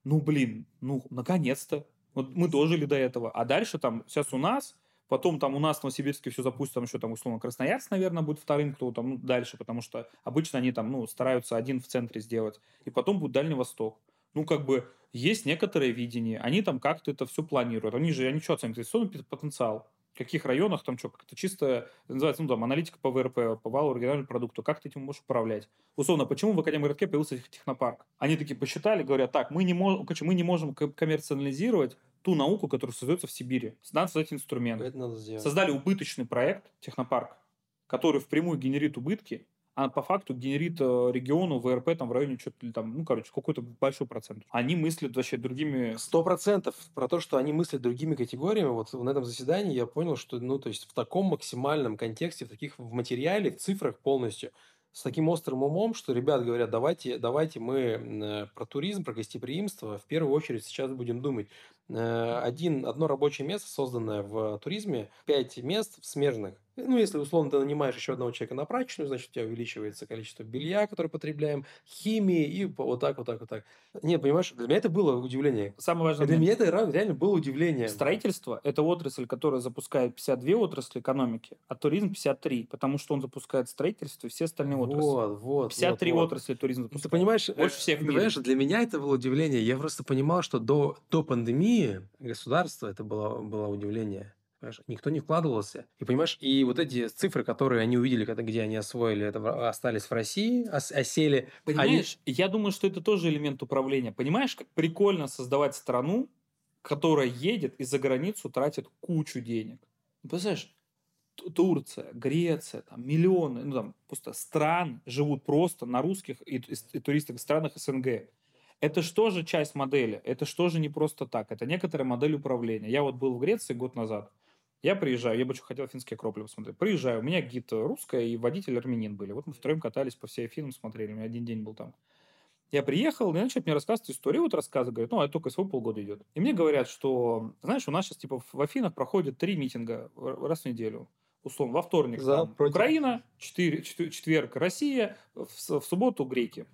Ну, блин, ну, наконец-то. Вот мы дожили до этого. А дальше там, сейчас у нас, потом там у нас в Новосибирске все запустят, там еще там условно Красноярск, наверное, будет вторым, кто там ну, дальше, потому что обычно они там, ну, стараются один в центре сделать. И потом будет Дальний Восток ну, как бы, есть некоторое видение, они там как-то это все планируют. Они же, они что оценивают? Инвестиционный потенциал. В каких районах там что, как это чисто, называется, ну, там, аналитика по ВРП, по валу оригинального продукта, как ты этим можешь управлять? Условно, почему в Академгородке появился технопарк? Они такие посчитали, говорят, так, мы не, можем, мы не можем коммерциализировать ту науку, которая создается в Сибири. Надо создать инструмент. Это надо сделать. Создали убыточный проект, технопарк, который впрямую генерит убытки, а по факту генерит э, региону ВРП там в районе что-то там, ну, короче, какой-то большой процент. Они мыслят вообще другими... Сто процентов про то, что они мыслят другими категориями. Вот на этом заседании я понял, что, ну, то есть в таком максимальном контексте, в таких, в материале, в цифрах полностью, с таким острым умом, что ребят говорят, давайте, давайте мы э, про туризм, про гостеприимство в первую очередь сейчас будем думать. Э, один, одно рабочее место, созданное в туризме, пять мест смежных ну, если условно ты нанимаешь еще одного человека на прачечную, значит, у тебя увеличивается количество белья, которое потребляем, химии и вот так, вот так, вот так. Нет, понимаешь, для меня это было удивление. Самое важное. Для меня это реально было удивление. Строительство – это отрасль, которая запускает 52 отрасли экономики, а туризм 53, потому что он запускает строительство и все остальные отрасли. Вот, вот. 53 вот, вот. отрасли туризм запускает. Ты понимаешь, больше всех мире. Понимаешь, для меня это было удивление. Я просто понимал, что до, до пандемии государство это было, было удивление. Понимаешь? Никто не вкладывался. И понимаешь, и вот эти цифры, которые они увидели, когда, где они освоили это, остались в России, ос, осели. Понимаешь, они... я думаю, что это тоже элемент управления. Понимаешь, как прикольно создавать страну, которая едет и за границу тратит кучу денег. Ну, представляешь, Турция, Греция, там миллионы, ну там просто стран живут просто на русских и, и, и туристах странах СНГ. Это что же часть модели? Это что же не просто так? Это некоторая модель управления. Я вот был в Греции год назад. Я приезжаю, я бы очень хотел финский акрополь посмотреть. Приезжаю, у меня гид русская и водитель армянин были. Вот мы втроем катались по всей Афинам, смотрели. У меня один день был там. Я приехал, и начали мне рассказывать историю. Вот рассказывают, говорят, ну, а это только СВО полгода идет. И мне говорят, что, знаешь, у нас сейчас типа в Афинах проходит три митинга раз в неделю. Условно, во вторник За, там, против... Украина, четыре, четверг Россия, в, в субботу греки.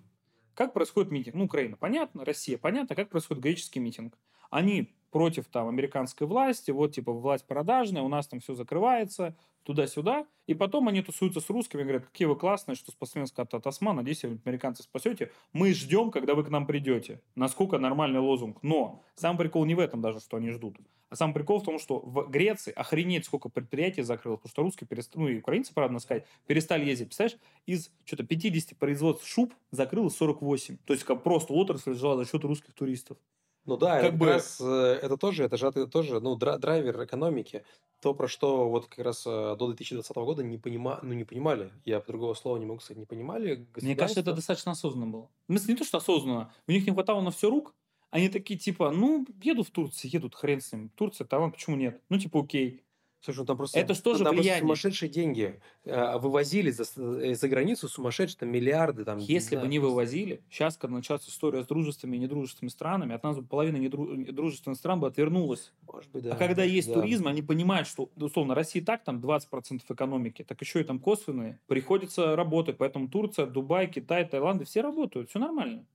Как происходит митинг? Ну, Украина, понятно, Россия, понятно, как происходит греческий митинг. Они против там американской власти, вот типа власть продажная, у нас там все закрывается, туда-сюда. И потом они тусуются с русскими, говорят, какие вы классные, что спасли нас от осман, надеюсь, американцы спасете. Мы ждем, когда вы к нам придете. Насколько нормальный лозунг. Но сам прикол не в этом даже, что они ждут. А сам прикол в том, что в Греции охренеть сколько предприятий закрылось, потому что русские перестали, ну и украинцы, правда, сказать, перестали ездить. Представляешь, из что-то 50 производств шуб закрылось 48. То есть как просто отрасль жила за счет русских туристов. Ну да, как это бы... как раз э, это тоже, это же это тоже, ну, драйвер экономики. То, про что вот как раз э, до 2020 года не, понима... ну, не понимали, я другого слова не могу сказать, не понимали. Мне кажется, это достаточно осознанно было. В смысле, не то, что осознанно. У них не хватало на все рук. Они такие, типа, ну, едут в Турцию, едут, хрен с ним. Турция, Таиланд, почему нет? Ну, типа, окей. Слушай, ну там просто, это что же там влияние? сумасшедшие деньги. А, вывозили за, э, за границу сумасшедшие там, миллиарды. Там, Если не бы не вывозили, сейчас, когда началась история с дружественными и недружественными странами, от нас бы половина недружественных стран бы отвернулась. Может быть, да. А когда есть да. туризм, они понимают, что, условно, Россия так там 20% экономики, так еще и там косвенные. Приходится работать, поэтому Турция, Дубай, Китай, Таиланд, все работают, все нормально.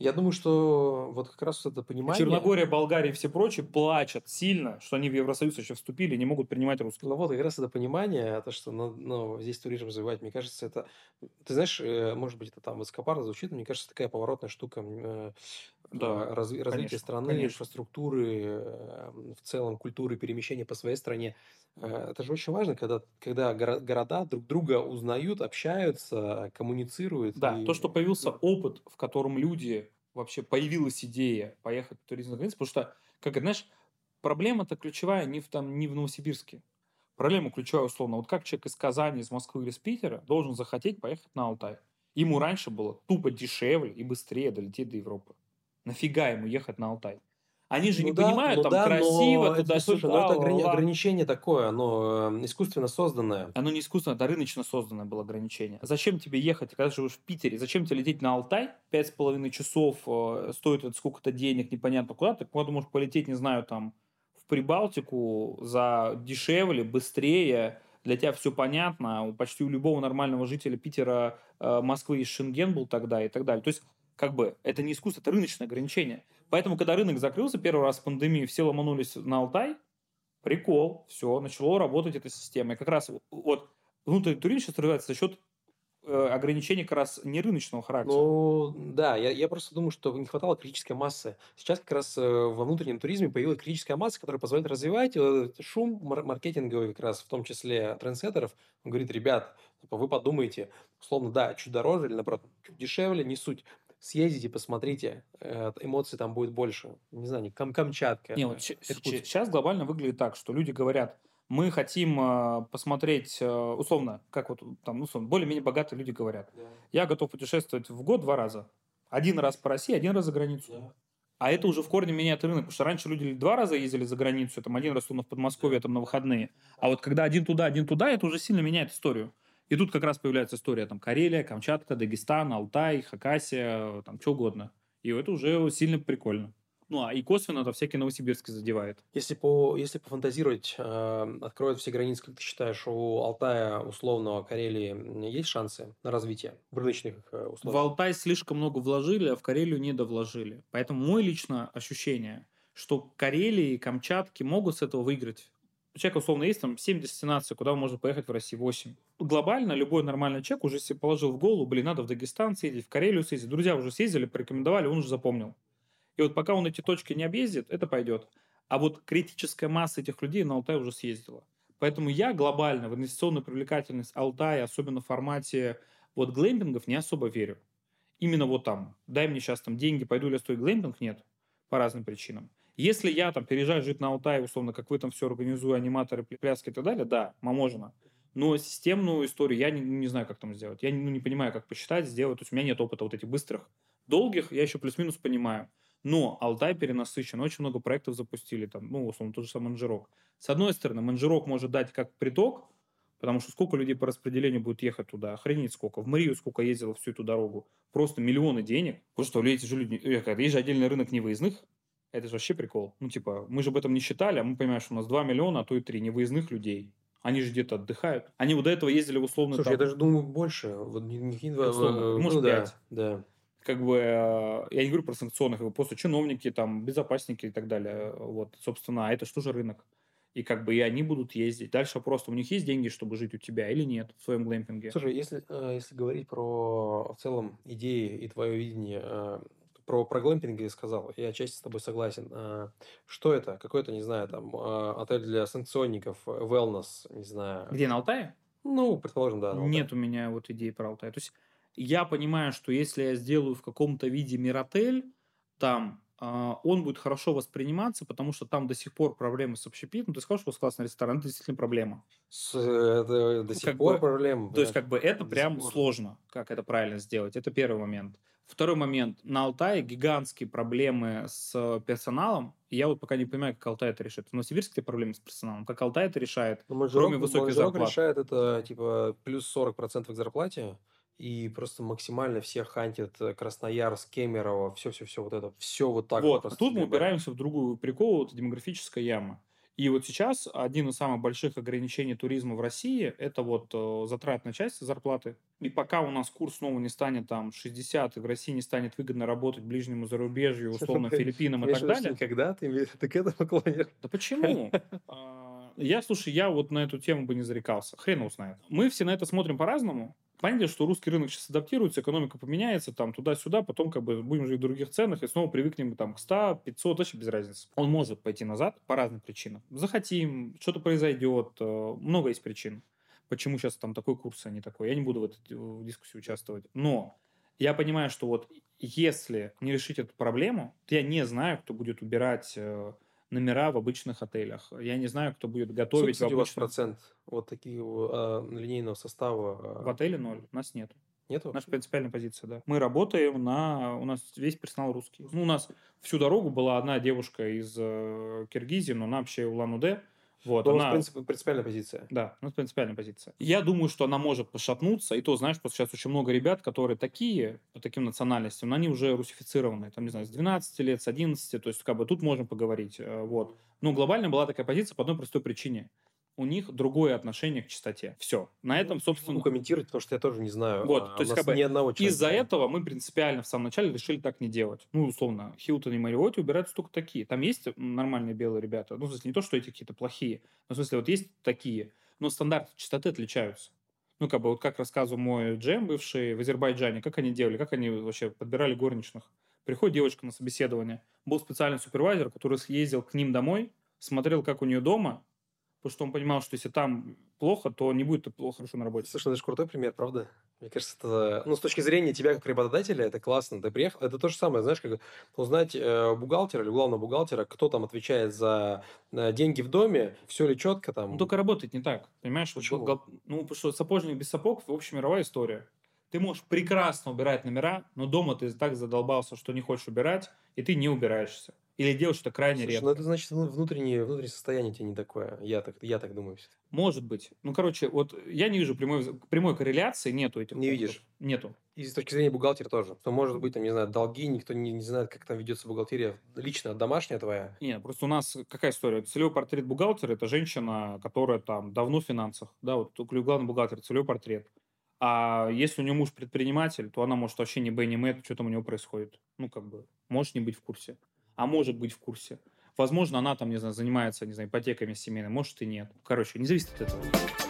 Я думаю, что вот как раз это понимание... Черногория, Болгария и все прочие плачут сильно, что они в Евросоюз еще вступили и не могут принимать русских. Ну вот как раз это понимание, то, что ну, ну, здесь туризм развивать, мне кажется, это... Ты знаешь, э, может быть, это там высокопарно звучит, но мне кажется, такая поворотная штука э, да, раз, развитие страны, конечно. инфраструктуры, э, в целом культуры, перемещения по своей стране. Это же очень важно, когда, когда города друг друга узнают, общаются, коммуницируют. Да, и... то, что появился опыт, в котором люди вообще появилась идея поехать в туризм за границу, потому что, как знаешь, проблема-то ключевая не в, там, не в Новосибирске. Проблема ключевая, условно, вот как человек из Казани, из Москвы или из Питера должен захотеть поехать на Алтай. Ему раньше было тупо дешевле и быстрее долететь до Европы. Нафига ему ехать на Алтай? Они же ну не да, понимают, ну там да, красиво, туда это, слушай, ну это ограни- ограничение такое, оно э, искусственно созданное. Оно не искусственно, это рыночно созданное было ограничение. Зачем тебе ехать, когда живешь в Питере? Зачем тебе лететь на Алтай? Пять с половиной часов э, стоит это сколько-то денег, непонятно куда. Ты куда можешь полететь, не знаю, там в Прибалтику за дешевле, быстрее, для тебя все понятно, почти у любого нормального жителя Питера, э, Москвы и Шенген был тогда и так далее. То есть, как бы, это не искусство, это рыночное ограничение. Поэтому, когда рынок закрылся первый раз в пандемии, все ломанулись на Алтай, прикол, все, начало работать эта система. И как раз вот внутренний туризм сейчас развивается за счет э, ограничений как раз не рыночного характера. Ну, да, я, я просто думаю, что не хватало критической массы. Сейчас как раз э, во внутреннем туризме появилась критическая масса, которая позволяет развивать э, шум маркетинговый как раз, в том числе трендсеттеров. Он говорит, ребят, вы подумайте, условно, да, чуть дороже или, наоборот, чуть дешевле, не суть съездите, посмотрите, э, эмоций там будет больше. Не знаю, не Кам Камчатка. Не, вот сейчас глобально выглядит так, что люди говорят, мы хотим э, посмотреть, э, условно, как вот там, условно, более-менее богатые люди говорят, да. я готов путешествовать в год два раза. Один раз по России, один раз за границу. Да. А это уже в корне меняет рынок, потому что раньше люди два раза ездили за границу, там один раз в Подмосковье, там на выходные. А вот когда один туда, один туда, это уже сильно меняет историю. И тут как раз появляется история там Карелия, Камчатка, Дагестан, Алтай, Хакасия, там что угодно. И это уже сильно прикольно. Ну, а и косвенно это всякие Новосибирск задевает. Если, по, если пофантазировать, э, откроют все границы, как ты считаешь, у Алтая, условного Карелии, есть шансы на развитие в рыночных э, условиях? В Алтай слишком много вложили, а в Карелию не довложили. Поэтому мое личное ощущение, что Карелии и Камчатки могут с этого выиграть у человека, условно, есть там 7 дестинаций, куда он может поехать в России 8. Глобально любой нормальный человек уже себе положил в голову, блин, надо в Дагестан съездить, в Карелию съездить. Друзья уже съездили, порекомендовали, он уже запомнил. И вот пока он эти точки не объездит, это пойдет. А вот критическая масса этих людей на Алтай уже съездила. Поэтому я глобально в инвестиционную привлекательность Алтая, особенно в формате вот глэмпингов, не особо верю. Именно вот там, дай мне сейчас там деньги, пойду ли я стоит глэмпинг, нет. По разным причинам. Если я там переезжаю жить на Алтай, условно, как вы там все организую, аниматоры, пляски и так далее, да, можно. Но системную историю я не, не знаю, как там сделать. Я ну, не понимаю, как посчитать, сделать. То есть у меня нет опыта вот этих быстрых. Долгих я еще плюс-минус понимаю. Но Алтай перенасыщен, очень много проектов запустили, там, ну, условно, тот же самый Манжирок. С одной стороны, Манжирок может дать как приток, потому что сколько людей по распределению будет ехать туда, охренеть сколько. В Марию сколько ездило всю эту дорогу. Просто миллионы денег. Потому что эти же люди, есть же отдельный рынок невыездных, это же вообще прикол. Ну, типа, мы же об этом не считали, а мы понимаем, что у нас 2 миллиона, а то и 3 невыездных людей. Они же где-то отдыхают. Они вот до этого ездили в условно Слушай, там... я даже думаю больше. Вот, не, не, условно, ну, может, ну, 5. Да, да. как бы, э, я не говорю про санкционных, просто чиновники, там, безопасники и так далее. Вот, собственно, а это что же рынок? И как бы и они будут ездить. Дальше просто у них есть деньги, чтобы жить у тебя или нет в своем глэмпинге? Слушай, если, э, если говорить про в целом идеи и твое видение, э, про, про глэмпинг я сказал, я отчасти с тобой согласен. А, что это? Какой-то, не знаю, там, а, отель для санкционников, wellness, не знаю. Где, на Алтае? Ну, предположим, да. Нет у меня вот идеи про Алтай. То есть я понимаю, что если я сделаю в каком-то виде миротель, там а, он будет хорошо восприниматься, потому что там до сих пор проблемы с общепитом. Ты сказал, что у вас классный ресторан, это действительно проблема. С, это до сих как пор бы, проблема. То есть, как бы это прям сложно, как это правильно сделать. Это первый момент. Второй момент. На Алтае гигантские проблемы с персоналом. я вот пока не понимаю, как Алтай это решит. В Новосибирске проблемы с персоналом. Как Алтай это решает, ну, кроме высоких зарплат? решает это типа плюс 40% к зарплате и просто максимально всех хантит э, Красноярск, Кемерово, все-все-все вот это, все вот так. Вот, вот тут мы упираемся в другую прикол, это демографическая яма. И вот сейчас один из самых больших ограничений туризма в России – это вот э, затратная часть зарплаты. И пока у нас курс снова не станет там 60, и в России не станет выгодно работать ближнему зарубежью, условно, Филиппинам и так далее. Когда ты, ты к этому клонишь? Да почему? А, я, слушай, я вот на эту тему бы не зарекался. Хрен узнает. Мы все на это смотрим по-разному. Понятно, что русский рынок сейчас адаптируется, экономика поменяется, там туда-сюда, потом как бы будем жить в других ценах и снова привыкнем там к 100, 500, вообще без разницы. Он может пойти назад по разным причинам. Захотим, что-то произойдет, э, много есть причин. Почему сейчас там такой курс, а не такой. Я не буду в этой дискуссии участвовать. Но я понимаю, что вот если не решить эту проблему, то я не знаю, кто будет убирать э, номера в обычных отелях. Я не знаю, кто будет готовить Сколько, в обычных... у вас процент вот таких а, линейного состава? А? В отеле ноль, у нас нет. Нету? Наша принципиальная позиция, да. Мы работаем на... У нас весь персонал русский. Ну, у нас всю дорогу была одна девушка из э, Киргизии, но она вообще Улан-Удэ. Вот, Но она... у нас принципиальная позиция. Да, у нас принципиальная позиция. Я думаю, что она может пошатнуться, и то, знаешь, просто сейчас очень много ребят, которые такие, по таким национальностям, но они уже русифицированы, там, не знаю, с 12 лет, с 11, то есть, как бы, тут можем поговорить, э, вот. Но глобально была такая позиция по одной простой причине у них другое отношение к чистоте. Все. На этом, собственно... Ну, комментировать, потому что я тоже не знаю. Вот, а, то есть, как бы, из-за этого мы принципиально в самом начале решили так не делать. Ну, условно, Хилтон и Мариотти убираются только такие. Там есть нормальные белые ребята. Ну, в смысле, не то, что эти какие-то плохие, но в смысле, вот есть такие. Но стандарты чистоты отличаются. Ну, как бы, вот как рассказывал мой джем бывший в Азербайджане, как они делали, как они вообще подбирали горничных. Приходит девочка на собеседование. Был специальный супервайзер, который съездил к ним домой, смотрел, как у нее дома, потому что он понимал, что если там плохо, то не будет плохо хорошо на работе. Слушай, ну это же крутой пример, правда? Мне кажется, это, ну, с точки зрения тебя как работодателя, это классно. Ты приехал, это то же самое, знаешь, как узнать э, бухгалтера или главного бухгалтера, кто там отвечает за э, деньги в доме, все ли четко там. Ну, только работает не так, понимаешь? Почему? Вот, ну, потому что сапожник без сапог, в общем, мировая история. Ты можешь прекрасно убирать номера, но дома ты так задолбался, что не хочешь убирать, и ты не убираешься. Или делать что-то крайне Слушай, редко. ну это значит внутреннее, внутреннее состояние у тебя не такое. Я так, я так думаю. Может быть. Ну, короче, вот я не вижу прямой, прямой корреляции, нету этих Не пунктов. видишь? Нету. И с точки зрения бухгалтера тоже. Что может быть, там, не знаю, долги, никто не, не знает, как там ведется бухгалтерия лично, домашняя твоя. Нет, просто у нас какая история? Целевой портрет бухгалтера – это женщина, которая там давно в финансах. Да, вот главный бухгалтер – целевой портрет. А если у нее муж предприниматель, то она может вообще не Б, не Мэт, что там у него происходит. Ну, как бы, может не быть в курсе а может быть в курсе. Возможно, она там, не знаю, занимается, не знаю, ипотеками семейными, может и нет. Короче, не зависит от этого.